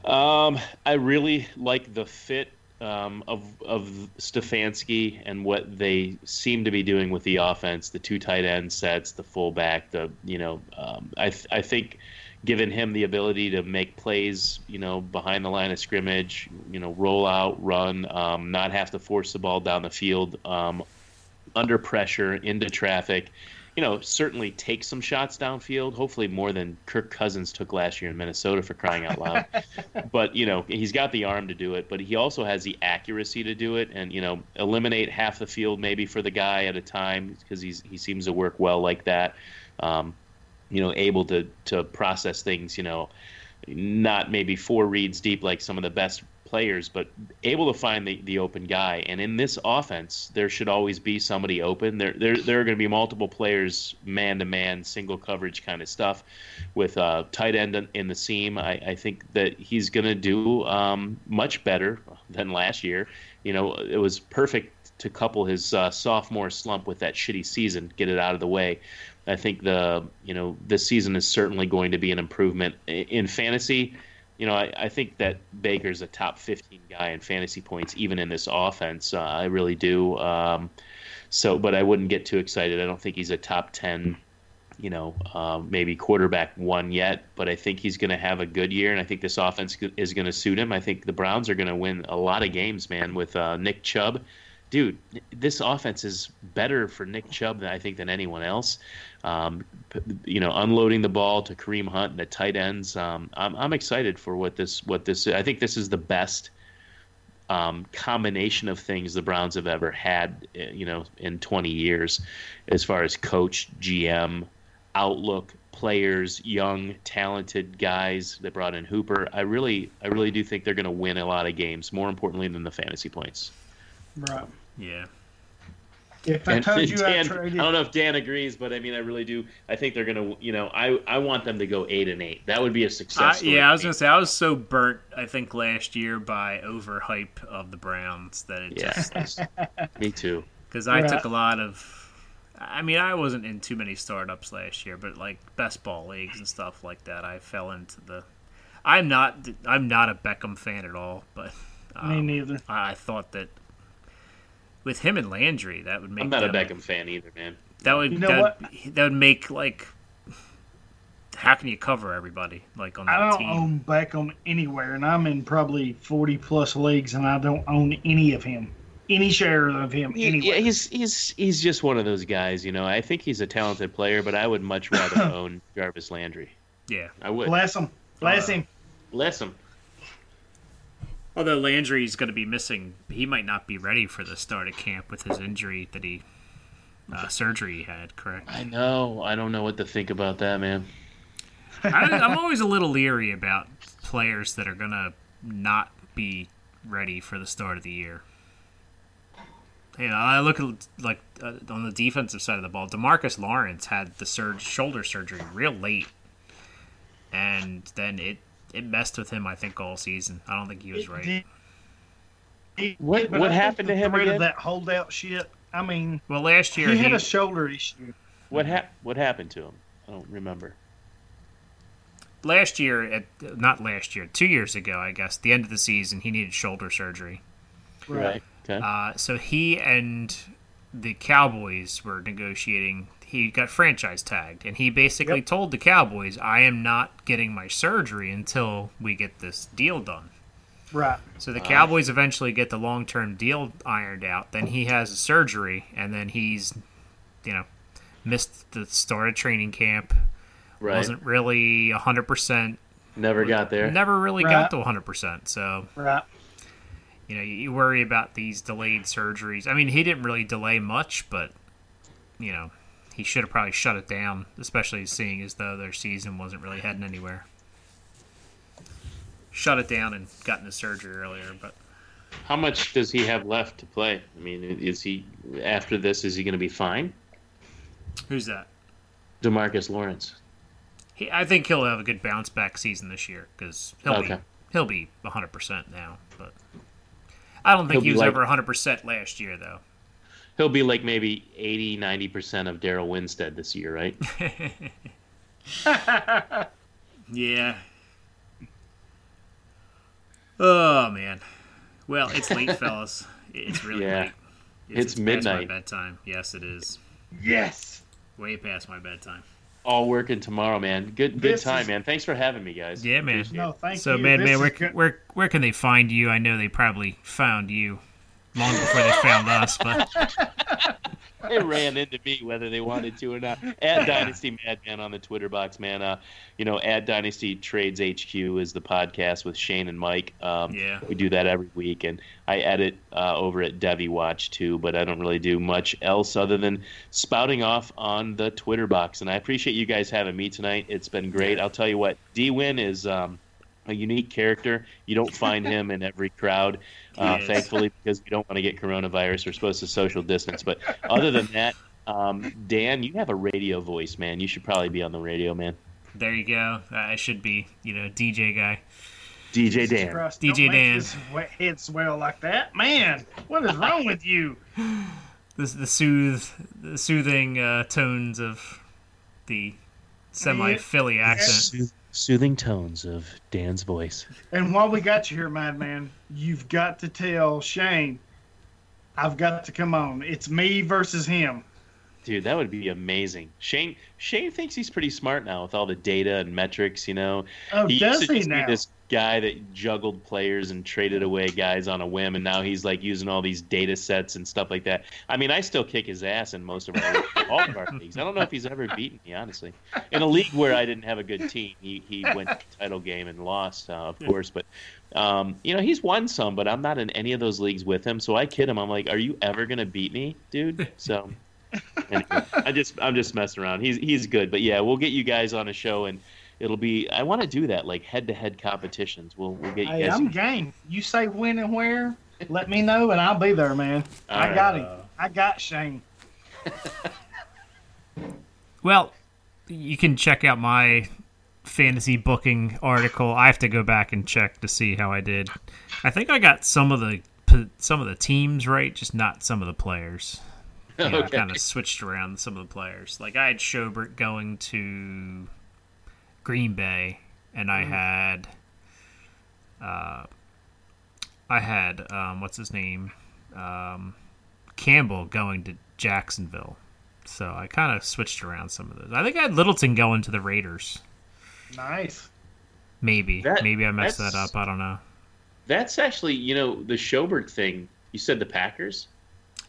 Um, I really like the fit um, of of Stefanski and what they seem to be doing with the offense. The two tight end sets, the fullback. The you know, um, I th- I think giving him the ability to make plays, you know, behind the line of scrimmage, you know, roll out, run, um, not have to force the ball down the field um, under pressure into traffic. You know, certainly take some shots downfield. Hopefully more than Kirk Cousins took last year in Minnesota for crying out loud but you know he's got the arm to do it but he also has the accuracy to do it and you know eliminate half the field maybe for the guy at a time because he's he seems to work well like that um, you know able to to process things you know not maybe four reads deep like some of the best players but able to find the, the open guy and in this offense there should always be somebody open there there, there are going to be multiple players man to man single coverage kind of stuff with uh, tight end in- the seam. I, I think that he's going to do um, much better than last year. You know, it was perfect to couple his uh, sophomore slump with that shitty season, get it out of the way. I think the you know this season is certainly going to be an improvement in fantasy. You know, I, I think that Baker's a top 15 guy in fantasy points, even in this offense. Uh, I really do. Um, so, but I wouldn't get too excited. I don't think he's a top 10 you know, um, maybe quarterback one yet, but I think he's going to have a good year, and I think this offense is going to suit him. I think the Browns are going to win a lot of games, man, with uh, Nick Chubb. Dude, this offense is better for Nick Chubb, than I think, than anyone else. Um, you know, unloading the ball to Kareem Hunt and the tight ends. Um, I'm, I'm excited for what this what this. I think this is the best um, combination of things the Browns have ever had, eh, you know, in 20 years, as far as coach, GM, outlook, players, young, talented guys. They brought in Hooper. I really, I really do think they're going to win a lot of games. More importantly than the fantasy points. Right. Yeah. If I And told you I traded, I don't know if Dan agrees, but I mean, I really do. I think they're going to, you know, I, I want them to go eight and eight. That would be a success. story yeah, I was me. gonna say I was so burnt. I think last year by overhype of the Browns that it Yeah. just Me too. because I Right. took a lot of. I mean, I wasn't in too many startups last year, but like best ball leagues and stuff like that, I fell into the. I'm not. I'm not a Beckham fan at all, but me um, neither. I I thought that with him and Landry, that would make I'm not a them- Beckham fan either, man. That would You know that, what? that would make like. How can you cover everybody like on that I don't team? own Beckham anywhere, and I'm in probably 40 plus leagues, and I don't own any of him, any share of him He- anywhere. Yeah, he's he's he's just one of those guys, you know. I think he's a talented player, but I would much rather own Jarvis Landry. yeah. I would. Bless him. Bless Uh, him. Bless him. Although Landry's going to be missing, he might not be ready for the start of camp with his injury that he uh, surgery he had. Correct. I know. I don't know what to think about that, man. I, I'm always a little leery about players that are going to not be ready for the start of the year. You know, I look at like uh, on the defensive side of the ball. Demarcus Lawrence had the surge shoulder surgery real late, and then it it messed with him. I think all season. I don't think he was right. Did- he- What- but what happened to him threat again? Of that holdout shit. I mean, Well, last year he he, had a shoulder issue. What hap- What happened to him? I don't remember. last year at not last year, two years ago, I guess, the end of the season, he needed shoulder surgery. Right. Okay. Uh, so he and the Cowboys were negotiating. He got franchise tagged, and he basically Yep. told the Cowboys, "I am not getting my surgery until we get this deal done." Right. So the uh, Cowboys eventually get the long-term deal ironed out. Then he has a surgery, and then he's, you know, missed the start of training camp. right. Wasn't really hundred percent. Never got there. Never really Right. got to hundred percent. So Right. you know, you worry about these delayed surgeries. I mean, he didn't really delay much, but you know, he should have probably shut it down, especially seeing as though their season wasn't really heading anywhere. Shut it down and gotten the surgery earlier, but How much does he have left to play? I mean, is he after this? Is he going to be fine? who's that? Demarcus Lawrence. He, I think he'll have a good bounce back season this year because he'll Okay. be he'll be 100 percent now. But I don't think He'll he was like- over 100 percent last year, though. He'll be like maybe 80, 90 percent of Daryl Winstead this year, right? Yeah. Oh man. Well, it's late, fellas. It's really Yeah. late. It's past my midnight. bedtime. Yes, it is. Yes. Way past my bedtime. All working tomorrow, man. Good, good This time, is- man. Thanks for having me, guys. Yeah, man. Appreciate. No, thank so, you. So, man, This man, where, where where can they find you? I know they probably found you long before they found us, but they ran into me whether they wanted to or not. At Dynasty Madman on the Twitter box, man. Uh, you know, at Dynasty Trades HQ is the podcast with Shane and Mike. Um, Yeah. we do that every week, and I edit uh, over at Devy Watch too. But I don't really do much else other than spouting off on the Twitter box. And I appreciate you guys having me tonight. It's been great. I'll tell you what, D Win is. Um, a unique character. You don't find him in every crowd, uh, He thankfully, because we don't want to get coronavirus. We're supposed to social distance. But other than that, um, Dan, you have a radio voice, man. You should probably be on the radio, man. there you go. I should be, you know, DJ guy. DJ Dan. Christ, DJ don't make Dan. his wet head swell like that, man. What is wrong with you? The the soothe the soothing uh, tones of the semi Philly accent. Soothing tones of Dan's voice. And while we got you here, Madman, you've got to tell Shane. I've got to come on. It's me versus him. Dude, that would be amazing. Shane Shane thinks he's pretty smart now with all the data and metrics, you know. Oh, he does he now? this guy that juggled players and traded away guys on a whim, and now he's like using all these data sets and stuff like that. I mean, I still kick his ass in most of our all of our leagues. I don't know if he's ever beaten me, honestly. In a league where I didn't have a good team, he he went to the title game and lost, uh, of course. But um, you know, he's won some, but I'm not in any of those leagues with him. So I kid him. I'm like, "Are you ever gonna beat me, dude?" So. Anyway, I just I'm just messing around. He's he's good, but yeah, we'll get you guys on a show and it'll be. I want to do that like head to head competitions. We'll we'll get you Hey, guys. I'm game. You say when and where, let me know, and I'll be there, man. All I right. got him. I got Shane. Well, you can check out my fantasy booking article. I have to go back and check to see how I did. I think I got some of the some of the teams right, just not some of the players. You know, I Okay. kind of switched around some of the players. Like I had Schobert going to Green Bay, and I had, uh, I had um, what's his name, um, Campbell going to Jacksonville. So I kind of switched around some of those. I think I had Littleton going to the Raiders. Nice. Maybe, That- maybe I messed that up. I don't know. That's actually you know the Schobert thing. You said the Packers.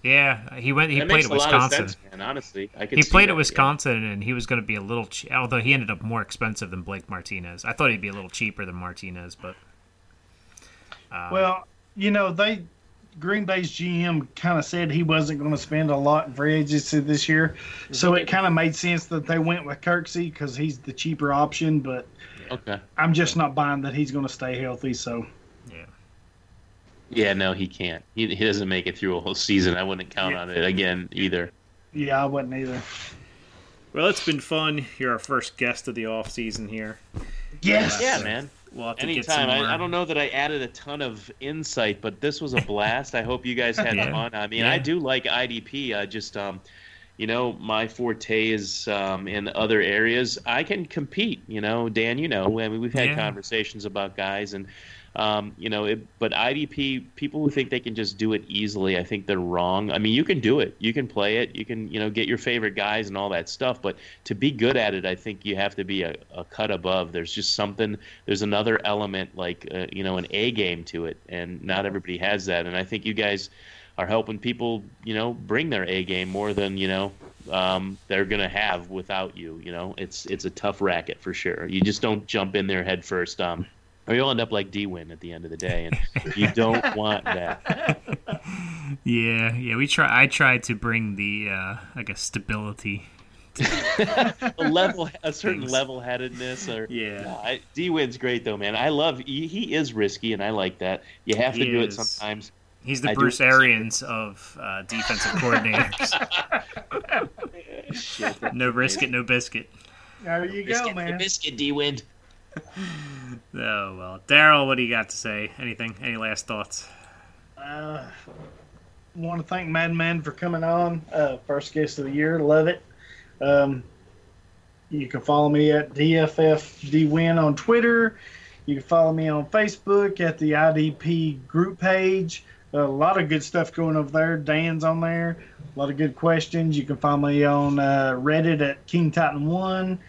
Yeah, he went. He that played makes at a lot Wisconsin. of sense, man. Honestly, I could. He see played that, at Wisconsin, and he was going to be a little. Che- although he ended up more expensive than Blake Martinez. I thought he'd be a little cheaper than Martinez, but um, Well, you know they. Green Bay's GM kind of said he wasn't going to spend a lot in free agency this year, so it kind of made sense that they went with Kirksey because he's the cheaper option. But Okay. I'm just not buying that he's going to stay healthy. So yeah, Yeah, no, he can't. He, he doesn't make it through a whole season. I wouldn't count Yeah. on it again either. yeah, I wouldn't either. Well, it's been fun. You're our first guest of the off season here. Yes. Yeah, man. we'll have to Anytime. more. I, I don't know that I added a ton of insight, but this was a blast. I hope you guys had Yeah. fun. I mean, Yeah. I do like IDP. I just, um, you know, my forte is um, in other areas. I can compete. You know, Dan. You know, I mean, we've had Yeah. conversations about guys, and um, you know, it, but IDP people who think they can just do it easily, I think they're wrong. I mean, you can do it. You can play it. You can, you know, get your favorite guys and all that stuff. But to be good at it, I think you have to be a, a cut above. There's just something. There's another element, like uh, you know, an A game to it, and not everybody has that. And I think you guys are helping people, you know, bring their A game more than you know um, they're gonna have without you. You know, it's it's a tough racket for sure. You just don't jump in there head first. Um, or you'll end up like D Win at the end of the day, and you don't want that. Yeah, yeah. We try. I try to bring the, uh, I guess, stability. a level, a certain Things. level-headedness, or Yeah. I, D Win's great though, man. I love he, he is risky, and I like that. You have to He do is. it sometimes. He's the I Bruce Arians of uh, defensive coordinators. Shit. no brisket, no biscuit. There you go, Biscuit, man. biscuit, D Win. Oh well, Daryl, what do you got to say? Anything? Any last thoughts? Uh, want to thank Madman for coming on. Uh, first guest of the year. Love it. Um, you can follow me at DFFDWin on Twitter. You can follow me on Facebook at the IDP group page. a lot of good stuff going over there. Dan's on there. A lot of good questions. You can find me on uh, Reddit at King Titan One.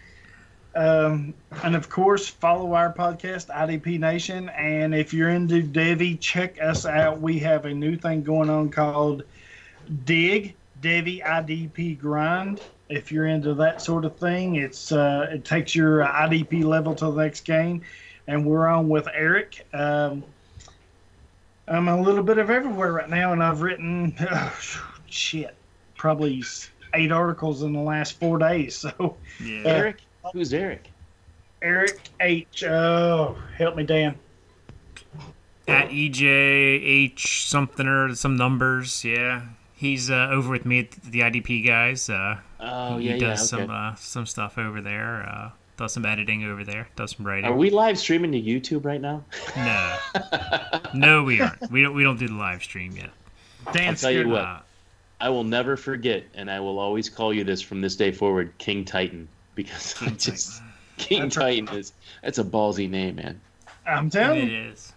Um, and of course, follow our podcast, IDP Nation. And if you're into Devy, check us out. We have a new thing going on called Dig Devy IDP Grind. If you're into that sort of thing, it's uh, it takes your IDP level to the next game. And we're on with Eric. Um, I'm a little bit of everywhere right now, and I've written shit, probably eight articles in the last four days. So Yeah. Eric, who's Eric? Eric H. Oh, help me, Dan. At EJH something or some numbers. Yeah. He's uh, over with me at the IDP guys. Uh, Oh he yeah, does yeah. some Okay. uh, some stuff over there. Uh, does some editing over there. Does some writing. Are we live streaming to YouTube right now? No, no, we aren't. We don't. We don't do the live stream yet. Dan tell you what. Uh, I will never forget, and I will always call you this from this day forward, King Titan, because I King just King That's right. Titan is that's a ballsy name, man. I'm telling it you. is.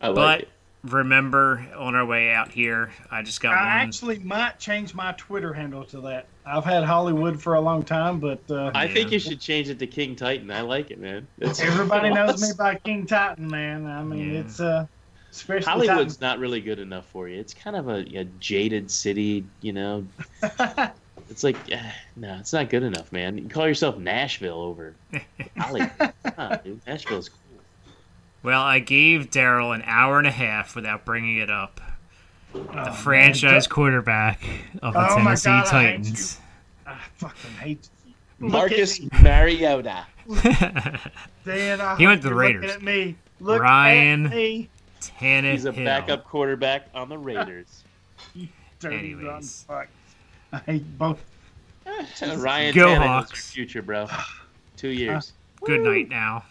I like But it. remember, on our way out here, I just got I one. actually might change my Twitter handle to that. I've had Hollywood for a long time, but uh, I think you should change it to King Titan. I like it, man. That's- everybody knows me by King Titan, man. I mean, Yeah. it's uh, especially Hollywood's not really good enough for you. It's kind of a, a jaded city, you know. Titan. It's like, eh, no, it's not good enough, man. You call yourself Nashville over Hollywood. Come on, dude. Nashville's cool. Well, I gave Daryl an hour and a half without bringing it up. Oh, The man. franchise quarterback of the Oh my Tennessee God, I hate Titans. I fucking hate you. Marcus Mariota. Dan. I He went to the Raiders. Looking at me. Look Ryan. at me. Tannehill. He's a backup quarterback on the Raiders. Dirty Anyways. Rotten fuck. I both. Ryan Go Tannehill's your Hawks. future, bro. Two uh, years. Good night now.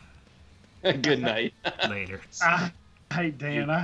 Good night. Later. Uh, I hate Dan. I